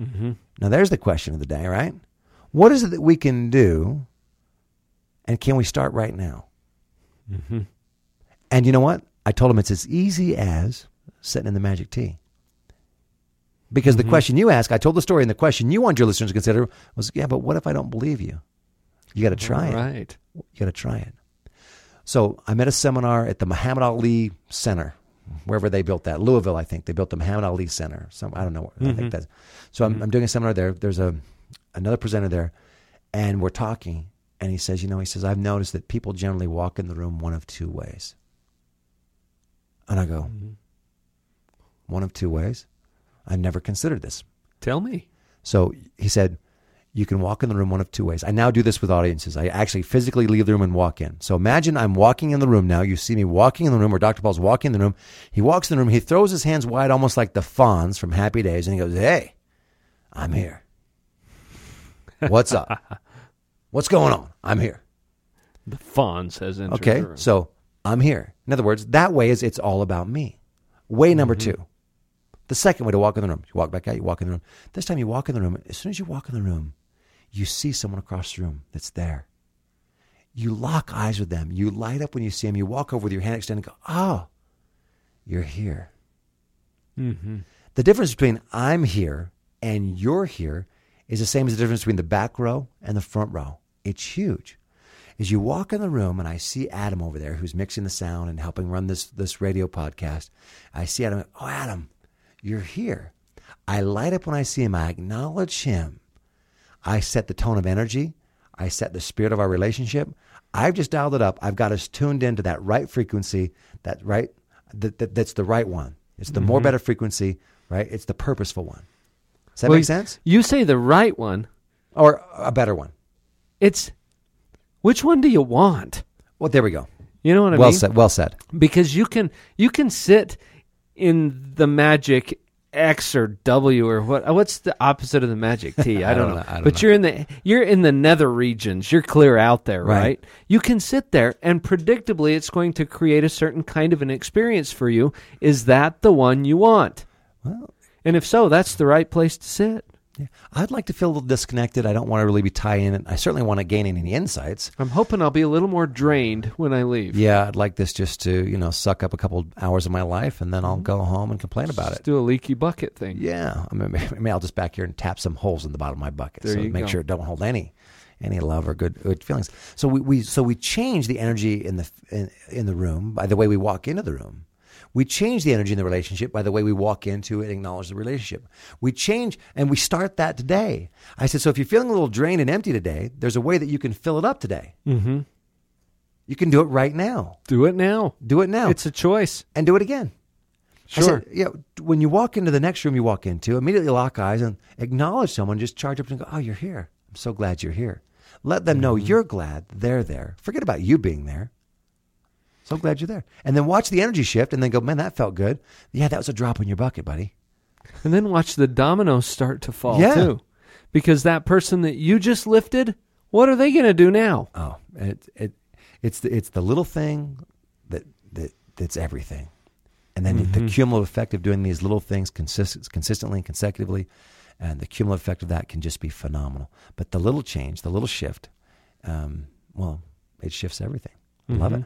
Mm-hmm. Now there's the question of the day, right? What is it that we can do, and can we start right now? And you know what? I told him it's as easy as sitting in the magic T. Because the question you ask, I told the story, and the question you want your listeners to consider was, yeah, but what if I don't believe you? You got to try it. Right. You got to try it. So I'm at a seminar at the Muhammad Ali Center, wherever they built that, Louisville, I think they built the Muhammad Ali Center. Some I don't know. I think mm-hmm. that's. So I'm, I'm doing a seminar there. There's a another presenter there, and we're talking, and he says, you know, he says I've noticed that people generally walk in the room one of two ways. And I go, mm-hmm. one of two ways. I've never considered this. Tell me. So he said, you can walk in the room one of two ways. I now do this with audiences. I actually physically leave the room and walk in. So imagine I'm walking in the room now. You see me walking in the room, or Dr. Paul's walking in the room. He walks in the room. He throws his hands wide, almost like the Fonz from Happy Days, and he goes, Hey, I'm here. What's up? What's going on? I'm here. The Fonz has entered Okay, the room. so I'm here. In other words, that way is it's all about me. Way number mm-hmm. two. The second way to walk in the room. You walk back out, you walk in the room. This time you walk in the room. As soon as you walk in the room, you see someone across the room that's there. You lock eyes with them. You light up when you see them. You walk over with your hand extended and go, Oh, you're here. Mm-hmm. The difference between I'm here and you're here is the same as the difference between the back row and the front row. It's huge. As you walk in the room and I see Adam over there who's mixing the sound and helping run this this radio podcast, I see Adam. Oh, Adam, you're here. I light up when I see him. I acknowledge him. I set the tone of energy. I set the spirit of our relationship. I've just dialed it up. I've got us tuned into that right frequency. That right. That, that that's the right one. It's the more mm-hmm. better frequency. Right. It's the purposeful one. Does that Well, make sense? You say the right one. Or a better one. It's which one do you want? Well, there we go. You know what I well mean? Well said. Well said. because you can you can sit in the magic X or W or what uh, what's the opposite of the magic T? I don't, don't know. know. I don't but know. you're in the you're in the nether regions. You're clear out there, right? Right. You can sit there and predictably it's going to create a certain kind of an experience for you. Is that the one you want? Well, And if so, that's the right place to sit. Yeah. I'd like to feel a little disconnected. I don't want to really be tied in. I certainly want to gain any insights. I'm hoping I'll be a little more drained when I leave. Yeah, I'd like this just to, you know, suck up a couple hours of my life and then I'll mm-hmm. go home and complain about Just it. do a leaky bucket thing. Yeah, I mean, maybe I'll just back here and tap some holes in the bottom of my bucket, There so make go. sure it don't hold any any love or good good feelings. So we, we so we change the energy in the in, in the room by the way we walk into the room. We change the energy in the relationship by the way we walk into it and acknowledge the relationship. We change and we start that today. I said, so if you're feeling a little drained and empty today, there's a way that you can fill it up today. Mm-hmm. You can do it right now. Do it now. Do it now. It's a choice. and do it again. Sure. said, know, when you walk into the next room you walk into, immediately lock eyes and acknowledge someone. Just charge up and go, "Oh, you're here. I'm so glad you're here." Let them know you're glad they're there. Forget about you being there. So glad you're there, and then watch the energy shift, and then go, "Man, that felt good." Yeah, that was a drop in your bucket, buddy. And then watch the dominoes start to fall Yeah. too. Because that person that you just lifted, what are they going to do now? Oh, it it it's the, it's the little thing that that that's everything, and then the cumulative effect of doing these little things consist, consistently and consecutively, and the cumulative effect of that can just be phenomenal. But the little change, the little shift, um, well, it shifts everything. Love it.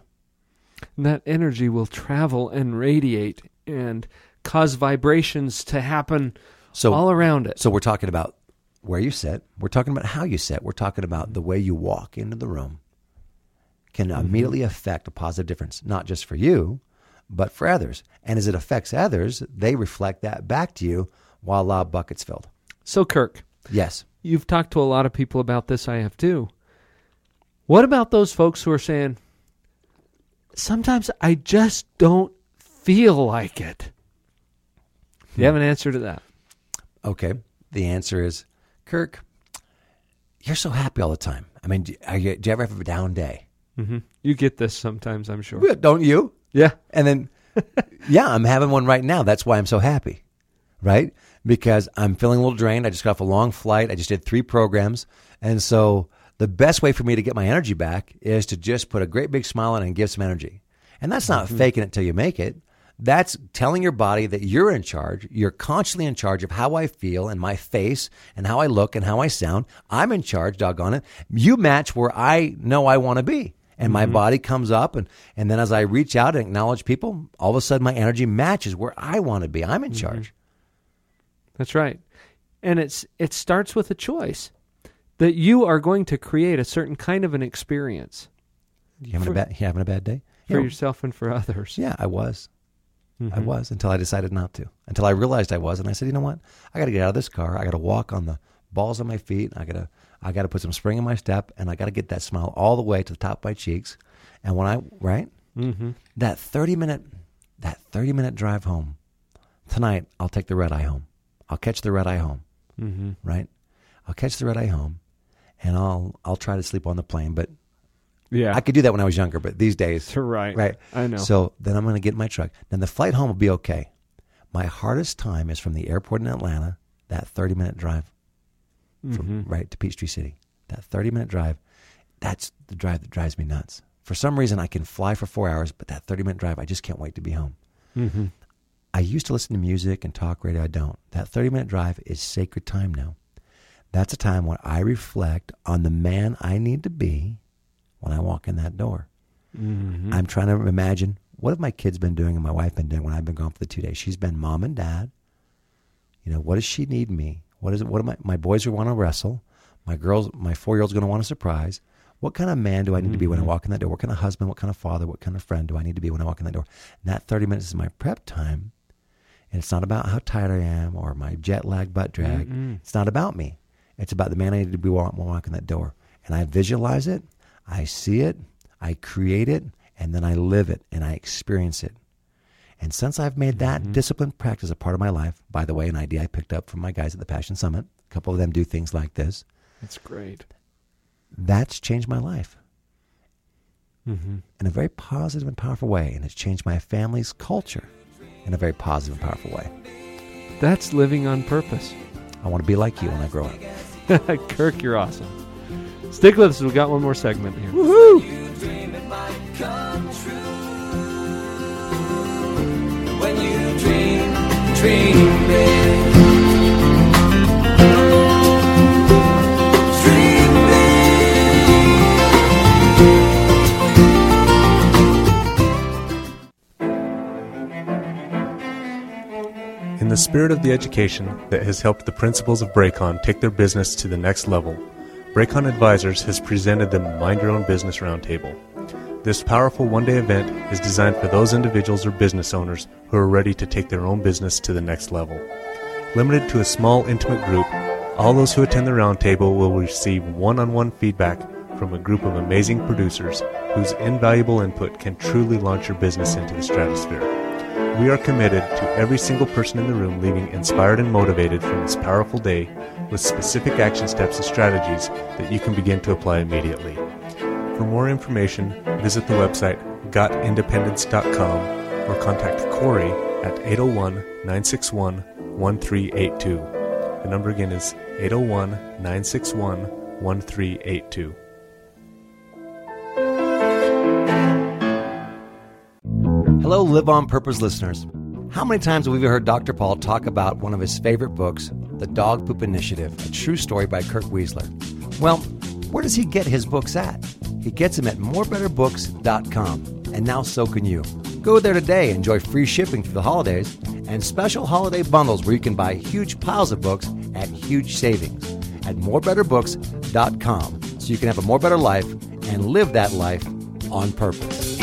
And that energy will travel and radiate and cause vibrations to happen So all around it. So we're talking about where you sit. We're talking about how you sit. We're talking about the way you walk into the room can mm-hmm. immediately affect a positive difference, not just for you, but for others. And as it affects others, they reflect that back to you while loud buckets filled. So, Kirk, Yes. you've talked to a lot of people about this. I have too. What about those folks who are saying, sometimes I just don't feel like it? Do you have an answer to that? Okay. The answer is, Kirk, you're so happy all the time. I mean, do, are you, do you ever have a down day? Mm-hmm. You get this sometimes, I'm sure. Well, Don't you? Yeah. And then, yeah, I'm having one right now. That's why I'm so happy, right? Because I'm feeling a little drained. I just got off a long flight. I just did three programs. And so the best way for me to get my energy back is to just put a great big smile on and give some energy. And that's not mm-hmm. faking it till you make it. That's telling your body that you're in charge. You're consciously in charge of how I feel and my face and how I look and how I sound. I'm in charge, doggone it. You match where I know I want to be. And my mm-hmm. body comes up and, and then as I reach out and acknowledge people, all of a sudden my energy matches where I want to be. I'm in mm-hmm. charge. That's right. And it's it starts with a choice that you are going to create a certain kind of an experience You having For- a bad you having a bad day? for Yeah. yourself and for others. Yeah, I was. I Mhm. was until I decided not to. Until I realized I was, and I said, you know what? I got to get out of this car. I got to walk on the balls of my feet. I got to, I got to put some spring in my step, and I got to get that smile all the way to the top of my cheeks. And when I right, Mm-hmm. that thirty minute, that thirty minute drive home tonight, I'll take the red eye home. I'll catch the red eye home. Mm-hmm. Right, I'll catch the red eye home, and I'll I'll try to sleep on the plane. But Yeah. I could do that when I was younger, but these days, right. Right. I know. So then I'm going to get in my truck. Then the flight home will be okay. My hardest time is from the airport in Atlanta, that 30 minute drive from Mhm. right to Peachtree City. That 30 minute drive, that's the drive that drives me nuts. For some reason, I can fly for four hours, but that 30 minute drive, I just can't wait to be home. Mm-hmm. I used to listen to music and talk radio. I don't. That 30 minute drive is sacred time now. That's a time when I reflect on the man I need to be when I walk in that door. Mm-hmm. I'm trying to imagine what have my kids been doing and my wife been doing when I've been gone for the two days. She's been mom and dad. You know, what does she need me? What is it? What am I? My boys are want to wrestle. My girls, my four year old's going to want a surprise. What kind of man do I need to be when I walk in that door? What kind of husband? What kind of father? What kind of friend do I need to be when I walk in that door? And that 30 minutes is my prep time. And it's not about how tired I am or my jet lag butt drag. Mm-mm. It's not about me. It's about the man I need to be when I walk in that door. And I visualize it, I see it, I create it, and then I live it and I experience it. And since I've made that disciplined practice a part of my life, by the way, an idea I picked up from my guys at the Passion Summit, a couple of them do things like this, That's great. that's changed my life Mm-hmm. in a very positive and powerful way. And it's changed my family's culture in a very positive and powerful way. That's living on purpose. I want to be like you when I grow up. Kirk, you're awesome. Stick with us. We've got one more segment here. When spirit of the education that has helped the principals of Bracon take their business to the next level, Bracon Advisors has presented the Mind Your Own Business Roundtable. This powerful one day event is designed for those individuals or business owners who are ready to take their own business to the next level. Limited to a small, intimate group, all those who attend the roundtable will receive one on one feedback from a group of amazing producers whose invaluable input can truly launch your business into the stratosphere. We are committed to every single person in the room leaving inspired and motivated from this powerful day with specific action steps and strategies that you can begin to apply immediately. For more information, visit the website gotindependence.com or contact Corey at 801 961 1382. The number again is 801 961 1382. Hello, Live on Purpose listeners. How many times have we heard Dr. Paul talk about one of his favorite books, The Dog Poop Initiative, a true story by Kirk Weisler? Well, where does he get his books at? He gets them at morebetterbooks.com. And now so can you. Go there today, enjoy free shipping through the holidays, and special holiday bundles where you can buy huge piles of books at huge savings. at morebetterbooks.com so you can have a more better life and live that life on purpose.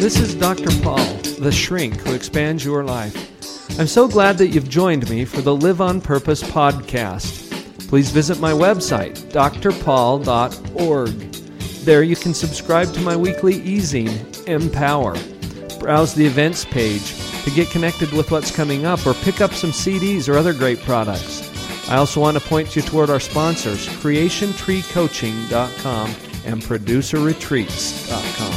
This is Dr. Paul, the shrink who expands your life. I'm so glad that you've joined me for the Live on Purpose podcast. Please visit my website, drpaul.org. There you can subscribe to my weekly e-zine, Empower. Browse the events page to get connected with what's coming up or pick up some CDs or other great products. I also want to point you toward our sponsors, creationtreecoaching.com and producerretreats.com.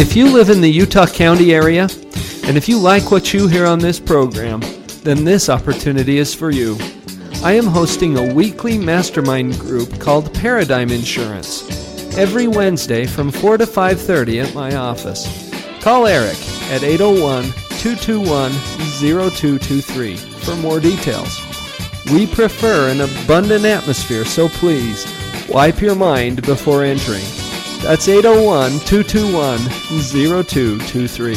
If you live in the Utah County area, and if you like what you hear on this program, then this opportunity is for you. I am hosting a weekly mastermind group called Paradigm Insurance every Wednesday from 4 to 5:30 at my office. Call Eric at 801-221-0223 for more details. We prefer an abundant atmosphere, so please wipe your mind before entering. That's 801 221 0223.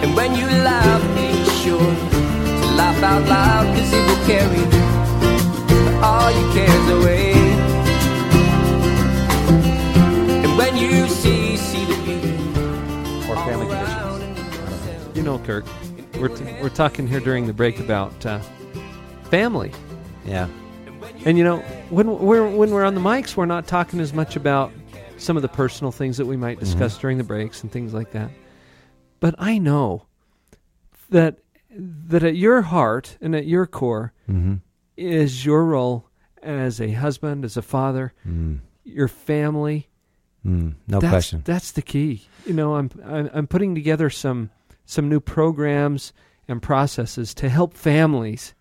And when you laugh, be sure to laugh out loud, cause it will carry all your cares away. And when you see, see the beauty Or family around conditions. You know, Kirk, we're, t- we're talking here during the break about uh, family. Yeah. And you know, when we're when we're on the mics, we're not talking as much about some of the personal things that we might discuss during the breaks and things like that. But I know that that at your heart and at your core Mm-hmm. is your role as a husband, as a father, Mm. your family. Mm. No that's, question. That's the key. You know, I'm, I'm I'm putting together some some new programs and processes to help families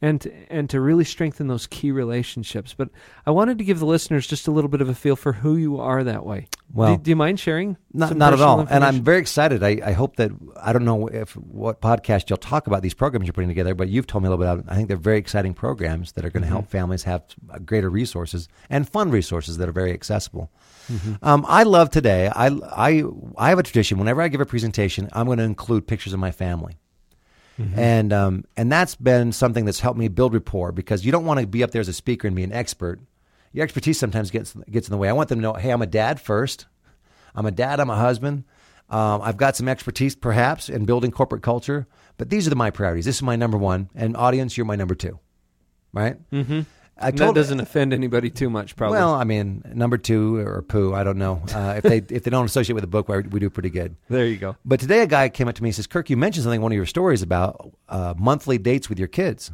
and to, and to really strengthen those key relationships. But I wanted to give the listeners just a little bit of a feel for who you are that way. Well, do, do you mind sharing? Not, not at all. And I'm very excited. I, I hope that I don't know if what podcast you'll talk about these programs you're putting together, but you've told me a little bit. About, I think they're very exciting programs that are going to help families have greater resources and fun resources that are very accessible. Um, I love today. I, I I have a tradition. Whenever I give a presentation, I'm going to include pictures of my family. And um, and that's been something that's helped me build rapport because you don't want to be up there as a speaker and be an expert. Your expertise sometimes gets gets in the way. I want them to know, hey, I'm a dad first. I'm a dad. I'm a husband. Um, I've got some expertise, perhaps, in building corporate culture, but these are the, my priorities. This is my number one, and audience, you're my number two, right? Mm-hmm. I that doesn't offend anybody too much, probably. Well, I mean, number two or poo, I don't know. Uh, if they if they don't associate with a book, we we do pretty good. there you go. But today, a guy came up to me and says, "Kirk, you mentioned something in one of your stories about uh, monthly dates with your kids,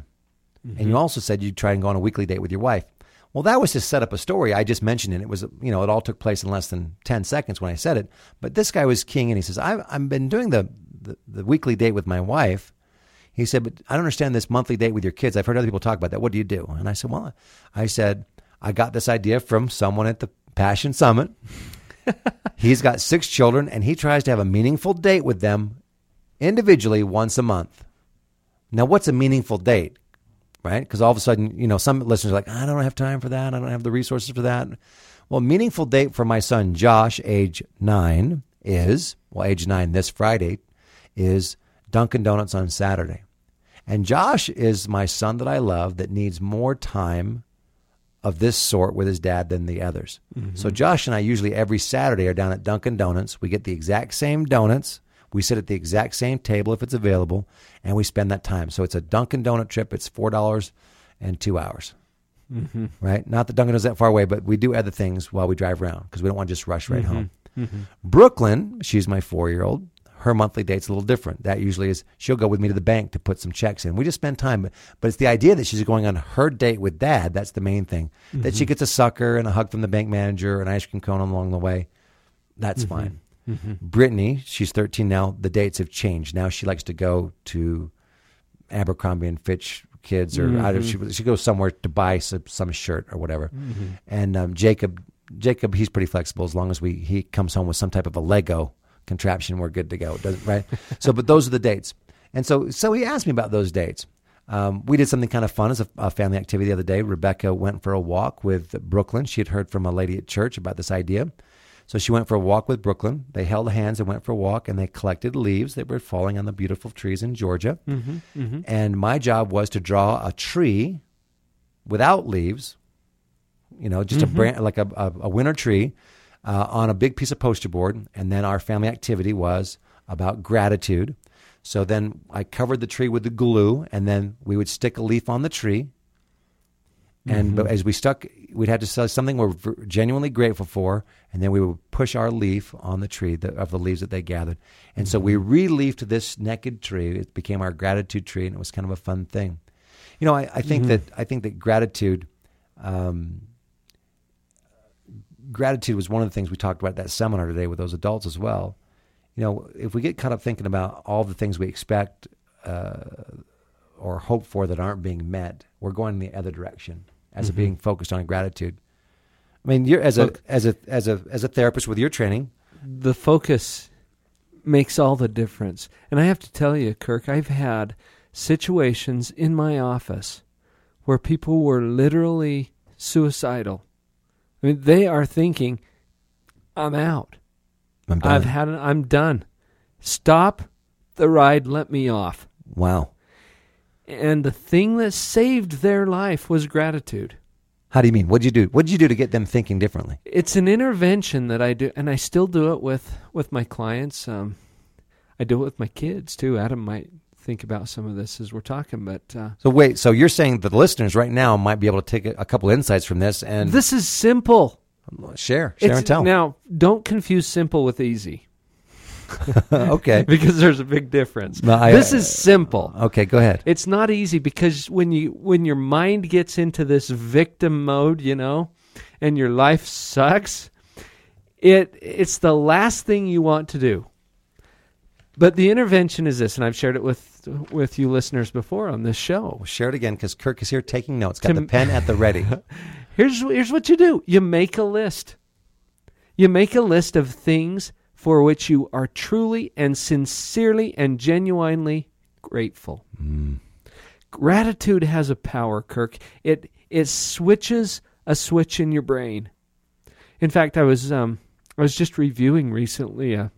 and you also said you'd try and go on a weekly date with your wife." Well, that was to set up a story. I just mentioned it. It was, you know, it all took place in less than ten seconds when I said it. But this guy was king, and he says, "I've I've been doing the the, the weekly date with my wife." He said, "But I don't understand this monthly date with your kids. I've heard other people talk about that. What do you do?" And I said, "Well, I said I got this idea from someone at the Passion Summit." He's got six children, and he tries to have a meaningful date with them individually once a month. Now, what's a meaningful date? Right? Because all of a sudden, you know, some listeners are like, I don't have time for that. I don't have the resources for that. Well, meaningful date for my son Josh, age nine, is well, age nine this Friday, is Dunkin' Donuts on Saturday. And Josh is my son that I love that needs more time of this sort with his dad than the others. Mm-hmm. So Josh and I usually every Saturday are down at Dunkin' Donuts. We get the exact same donuts. We sit at the exact same table if it's available, and we spend that time. So it's a Dunkin' Donut trip. It's four dollars and two hours. Mm-hmm. Right? Not that Dunkin' Donuts that far away, but we do other things while we drive around because we don't want to just rush right mm-hmm. home. Brooklyn, she's my four year old. Her monthly date's a little different. That usually is she'll go with me to the bank to put some checks in. We just spend time, but, but it's the idea that she's going on her date with dad. That's the main thing. That she mm-hmm. gets a sucker and a hug from the bank manager, an ice cream cone along the way. That's mm-hmm. fine. Mm-hmm. Brittany, she's 13 now. The dates have changed. Now she likes to go to Abercrombie and Fitch kids, or I don't, she she goes somewhere to buy some, some shirt or whatever. And um, Jacob, Jacob, he's pretty flexible as long as we he comes home with some type of a Lego contraption. We're good to go, It doesn't right? so, but those are the dates. And so, so he asked me about those dates. Um, we did something kind of fun as a, a family activity the other day. Rebecca went for a walk with Brooklyn. She had heard from a lady at church about this idea. So she went for a walk with Brooklyn. They held hands and went for a walk, and they collected leaves that were falling on the beautiful trees in Georgia. Mhm, mhm. And my job was to draw a tree without leaves, you know, just Mhm. a branch, like a, a, a winter tree, uh, on a big piece of poster board. And then our family activity was about gratitude. So then I covered the tree with the glue, and then we would stick a leaf on the tree. And Mhm. as we stuck, we'd have to say something we're genuinely grateful for, and then we would push our leaf on the tree the, of the leaves that they gathered. And so we re-leafed this naked tree. It became our gratitude tree, and it was kind of a fun thing. You know, I, I think Mhm. that I think that gratitude, um, gratitude was one of the things we talked about at that seminar today with those adults as well. You know, if we get caught up thinking about all the things we expect uh, or hope for that aren't being met, we're going in the other direction as of being focused on gratitude. I mean, you're as a Look- as a as a as a therapist with your training. the focus makes all the difference. And I have to tell you, Kirk, I've had situations in my office where people were literally suicidal. I mean, they are thinking, I'm out. I'm done. I've had it. I'm done. Stop the ride. Let me off. Wow. And the thing that saved their life was gratitude. How do you mean? What'd you do? What'd you do to get them thinking differently? It's an intervention that I do, and I still do it with with my clients. Um, I do it with my kids too. Adam might think about some of this as we're talking, but uh, So wait, so you're saying the listeners right now might be able to take a, a couple insights from this and this is simple. share, share It's- and tell. Now, don't confuse simple with easy. okay. because there's a big difference. No, I- this is simple. Okay, go ahead. It's not easy because when you when your mind gets into this victim mode, you know, and your life sucks, it it's the last thing you want to do. But the intervention is this, and I've shared it with with you listeners before on this show. Share it again because Kirk is here taking notes. Got To- the pen at the ready. Here's here's what you do. You make a list. You make a list of things for which you are truly and sincerely and genuinely grateful. Gratitude has a power, Kirk. It it switches a switch in your brain. In fact, I was um I was just reviewing recently a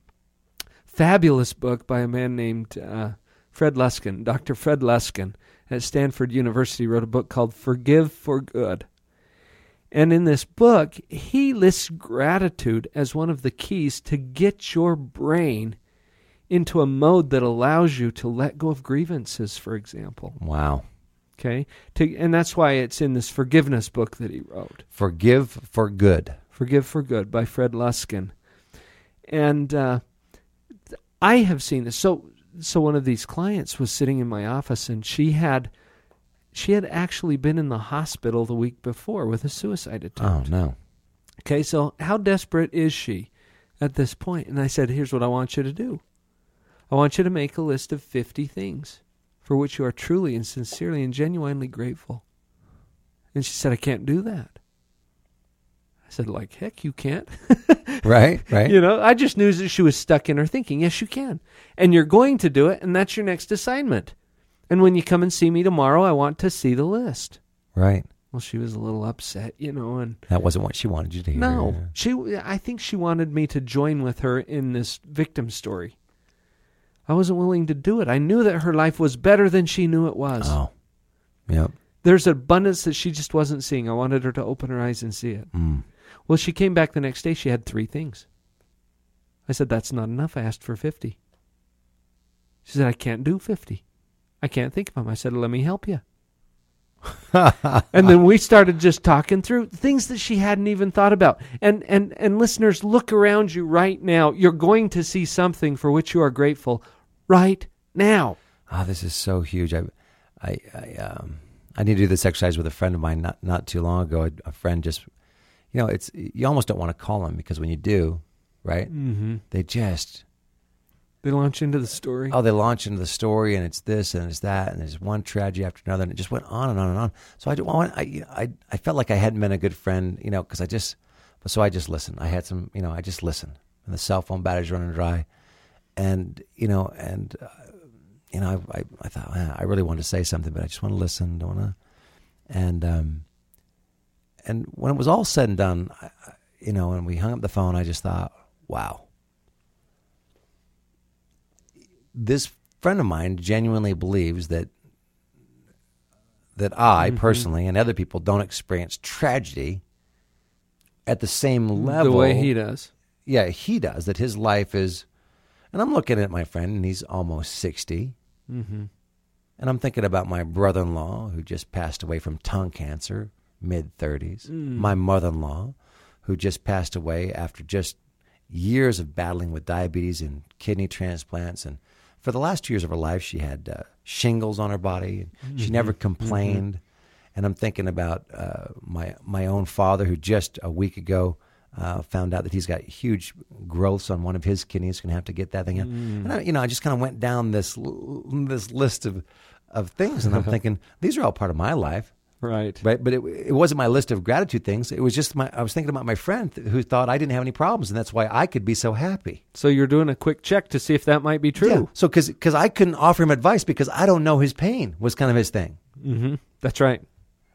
fabulous book by a man named uh, Fred Luskin, Dr. Fred Luskin at Stanford University wrote a book called Forgive for Good. And in this book, he lists gratitude as one of the keys to get your brain into a mode that allows you to let go of grievances, for example. Wow. Okay? To, and that's why it's in this forgiveness book that he wrote. Forgive for good. Forgive for Good by Fred Luskin. And uh, I have seen this. So, so one of these clients was sitting in my office, and she had, she had actually been in the hospital the week before with a suicide attempt. Oh no. Okay, so how desperate is she at this point? And I said, here's what I want you to do. I want you to make a list of 50 things for which you are truly and sincerely and genuinely grateful. And she said, I can't do that. I said, like, heck, you can't. Right, right. You know, I just knew that she was stuck in her thinking. Yes, you can. And you're going to do it, and that's your next assignment. And when you come and see me tomorrow, I want to see the list. Right. Well, she was a little upset, you know, and That wasn't what she wanted you to hear. no, she. I think she wanted me to join with her in this victim story. I wasn't willing to do it. I knew that her life was better than she knew it was. Oh. Yep. There's abundance that she just wasn't seeing. I wanted her to open her eyes and see it. Mm. Well, she came back the next day. She had three things. I said, That's not enough. I asked for 50. She said, I can't do 50. I can't think of them. I said, Let me help you. and then we started just talking through things that she hadn't even thought about. And, and, and listeners, look around you right now. You're going to see something for which you are grateful right now. Oh, this is so huge. I, I, I, um, I need to do this exercise with a friend of mine not not too long ago. A, friend just, you know, it's you almost don't want to call them because when you do, right? Mhm. They just They launch into the story. oh, they launch into the story and it's this and it's that and there's one tragedy after another and it just went on and on and on. So I I I I felt like I hadn't been a good friend, you know, because I just but so I just listened. I had some, you know, I just listened. And the cell phone battery's running dry, and you know, and uh, you know, I I, I thought man, I really wanted to say something, but I just want to listen. Don't want to, and um, and when it was all said and done, I, you know, when we hung up the phone, I just thought, wow. This friend of mine genuinely believes that that I Mhm. personally and other people don't experience tragedy at the same level The way he does. Yeah, he does. That his life is, and I'm looking at my friend, and he's almost 60 Mhm. and I'm thinking about my brother-in-law who just passed away from tongue cancer, mid 30s. Mm. My mother-in-law who just passed away after just years of battling with diabetes and kidney transplants and for the last two years of her life she had uh, shingles on her body. And she never Mhm. complained. And i'm thinking about uh, my my own father who just a week ago uh, found out that he's got huge growths on one of his kidneys going to have to get that thing out. Mm. and I, you know i just kind of went down this l- this list of of things and i'm thinking these are all part of my life Right. Right. But it, it wasn't my list of gratitude things. It was just my, I was thinking about my friend th- who thought I didn't have any problems and that's why I could be so happy. So you're doing a quick check to see if that might be true. Yeah. So, cause, cause I couldn't offer him advice because I don't know his pain was kind of his thing. Mm-hmm. That's right.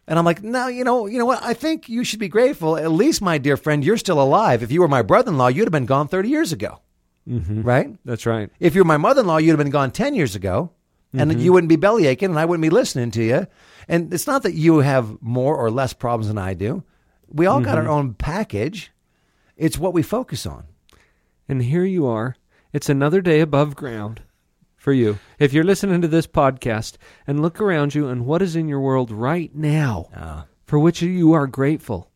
And I'm like, no, you know, you know what? I think you should be grateful. At least, my dear friend, you're still alive. If you were my brother-in-law, you'd have been gone 30 years ago. Mm-hmm. Right? That's right. If you're my mother-in-law, you'd have been gone 10 years ago. And Mhm. you wouldn't be belly aching and I wouldn't be listening to you. And it's not that you have more or less problems than I do. We all got our Mhm. own package. It's what we focus on. And here you are. It's another day above ground for you. If you're listening to this podcast and look around you and what is in your world right now Ah. for which you are grateful.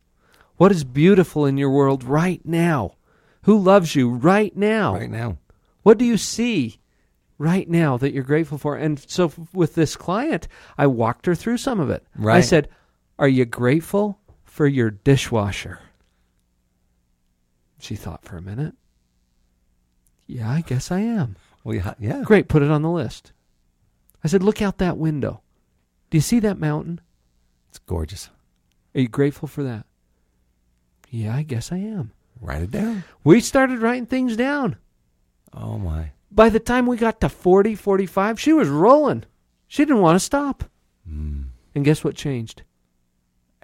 What is beautiful in your world right now? Who loves you right now? Right now. What do you see right now that you're grateful for? And so with this client, I walked her through some of it. Right. I said, Are you grateful for your dishwasher? She thought for a minute. Yeah, I guess I am. Well, yeah, yeah. Great, put it on the list. I said, Look out that window. Do you see that mountain? It's gorgeous. Are you grateful for that? Yeah, I guess I am. Write it down. We started writing things down. Oh, my. By the time we got to 40, 45, she was rolling. She didn't want to stop. Hmm. And guess what changed?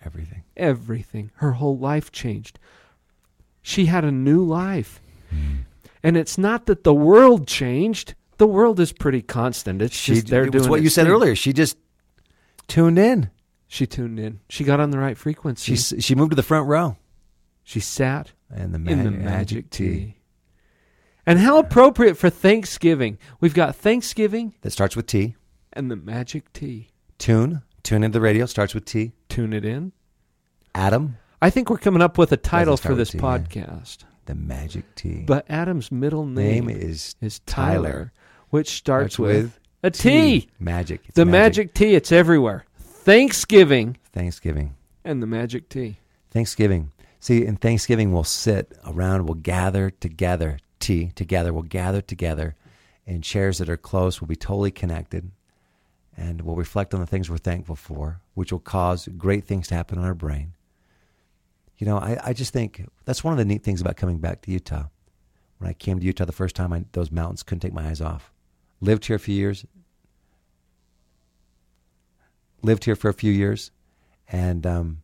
Everything. Everything. Her whole life changed. She had a new life. Hmm. And it's not that the world changed. The world is pretty constant. It's She, just they're it doing what you said thing. earlier. She just tuned in. She tuned in. She got on the right frequency. She, she moved to the front row. She sat And the, in the magic, magic T. T. And how appropriate for Thanksgiving. We've got Thanksgiving That starts with T. and the magic T. Tune. Tune into the radio. Starts with T. Tune it in. Adam. I think we're coming up with a title start for with this T, yeah. podcast. The magic T. But Adam's middle name, Name is is Tyler, Tyler. which starts, with, with a T. Magic. It's The magic T. It's everywhere. Thanksgiving Thanksgiving. and the magic T. Thanksgiving. See, in Thanksgiving, we'll sit around, we'll gather together, tea together, we'll gather together in chairs that are close, we'll be totally connected, and we'll reflect on the things we're thankful for, which will cause great things to happen in our brain. You know, I, I just think that's one of the neat things about coming back to Utah. When I came to Utah the first time, I, those mountains couldn't take my eyes off. Lived here a few years. Lived here for a few years, and um,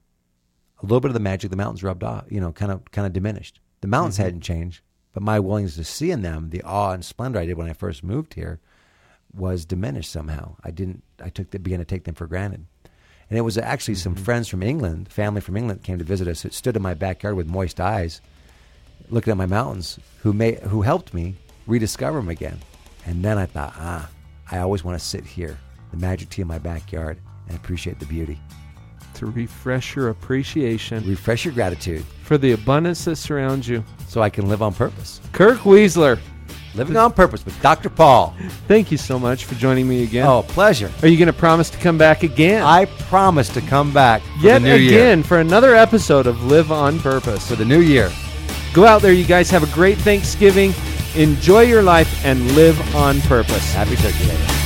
a little bit of the magic of the mountains rubbed off, you know, kind of kind of diminished. The mountains Mhm. hadn't changed, but my willingness to see in them the awe and splendor I did when I first moved here was diminished somehow. I didn't. I took the, began to take them for granted. And it was actually some friends from England, family from England, came to visit us. It stood in my backyard with moist eyes, looking at my mountains, who made, who helped me rediscover them again. And then I thought, ah, I always want to sit here, the magic T in my backyard, and appreciate the beauty. To refresh your appreciation Refresh your gratitude for the abundance that surrounds you. so I can live on purpose. Kirk Weisler, Living on purpose with Dr. Paul. thank you so much for joining me again. Oh, pleasure. Are you going to promise to come back again? I promise to come back Yet new year. again for another episode of Live on Purpose. For the new year. Go out there, you guys. Have a great Thanksgiving. Enjoy your life and live on purpose. Happy Turkey Day.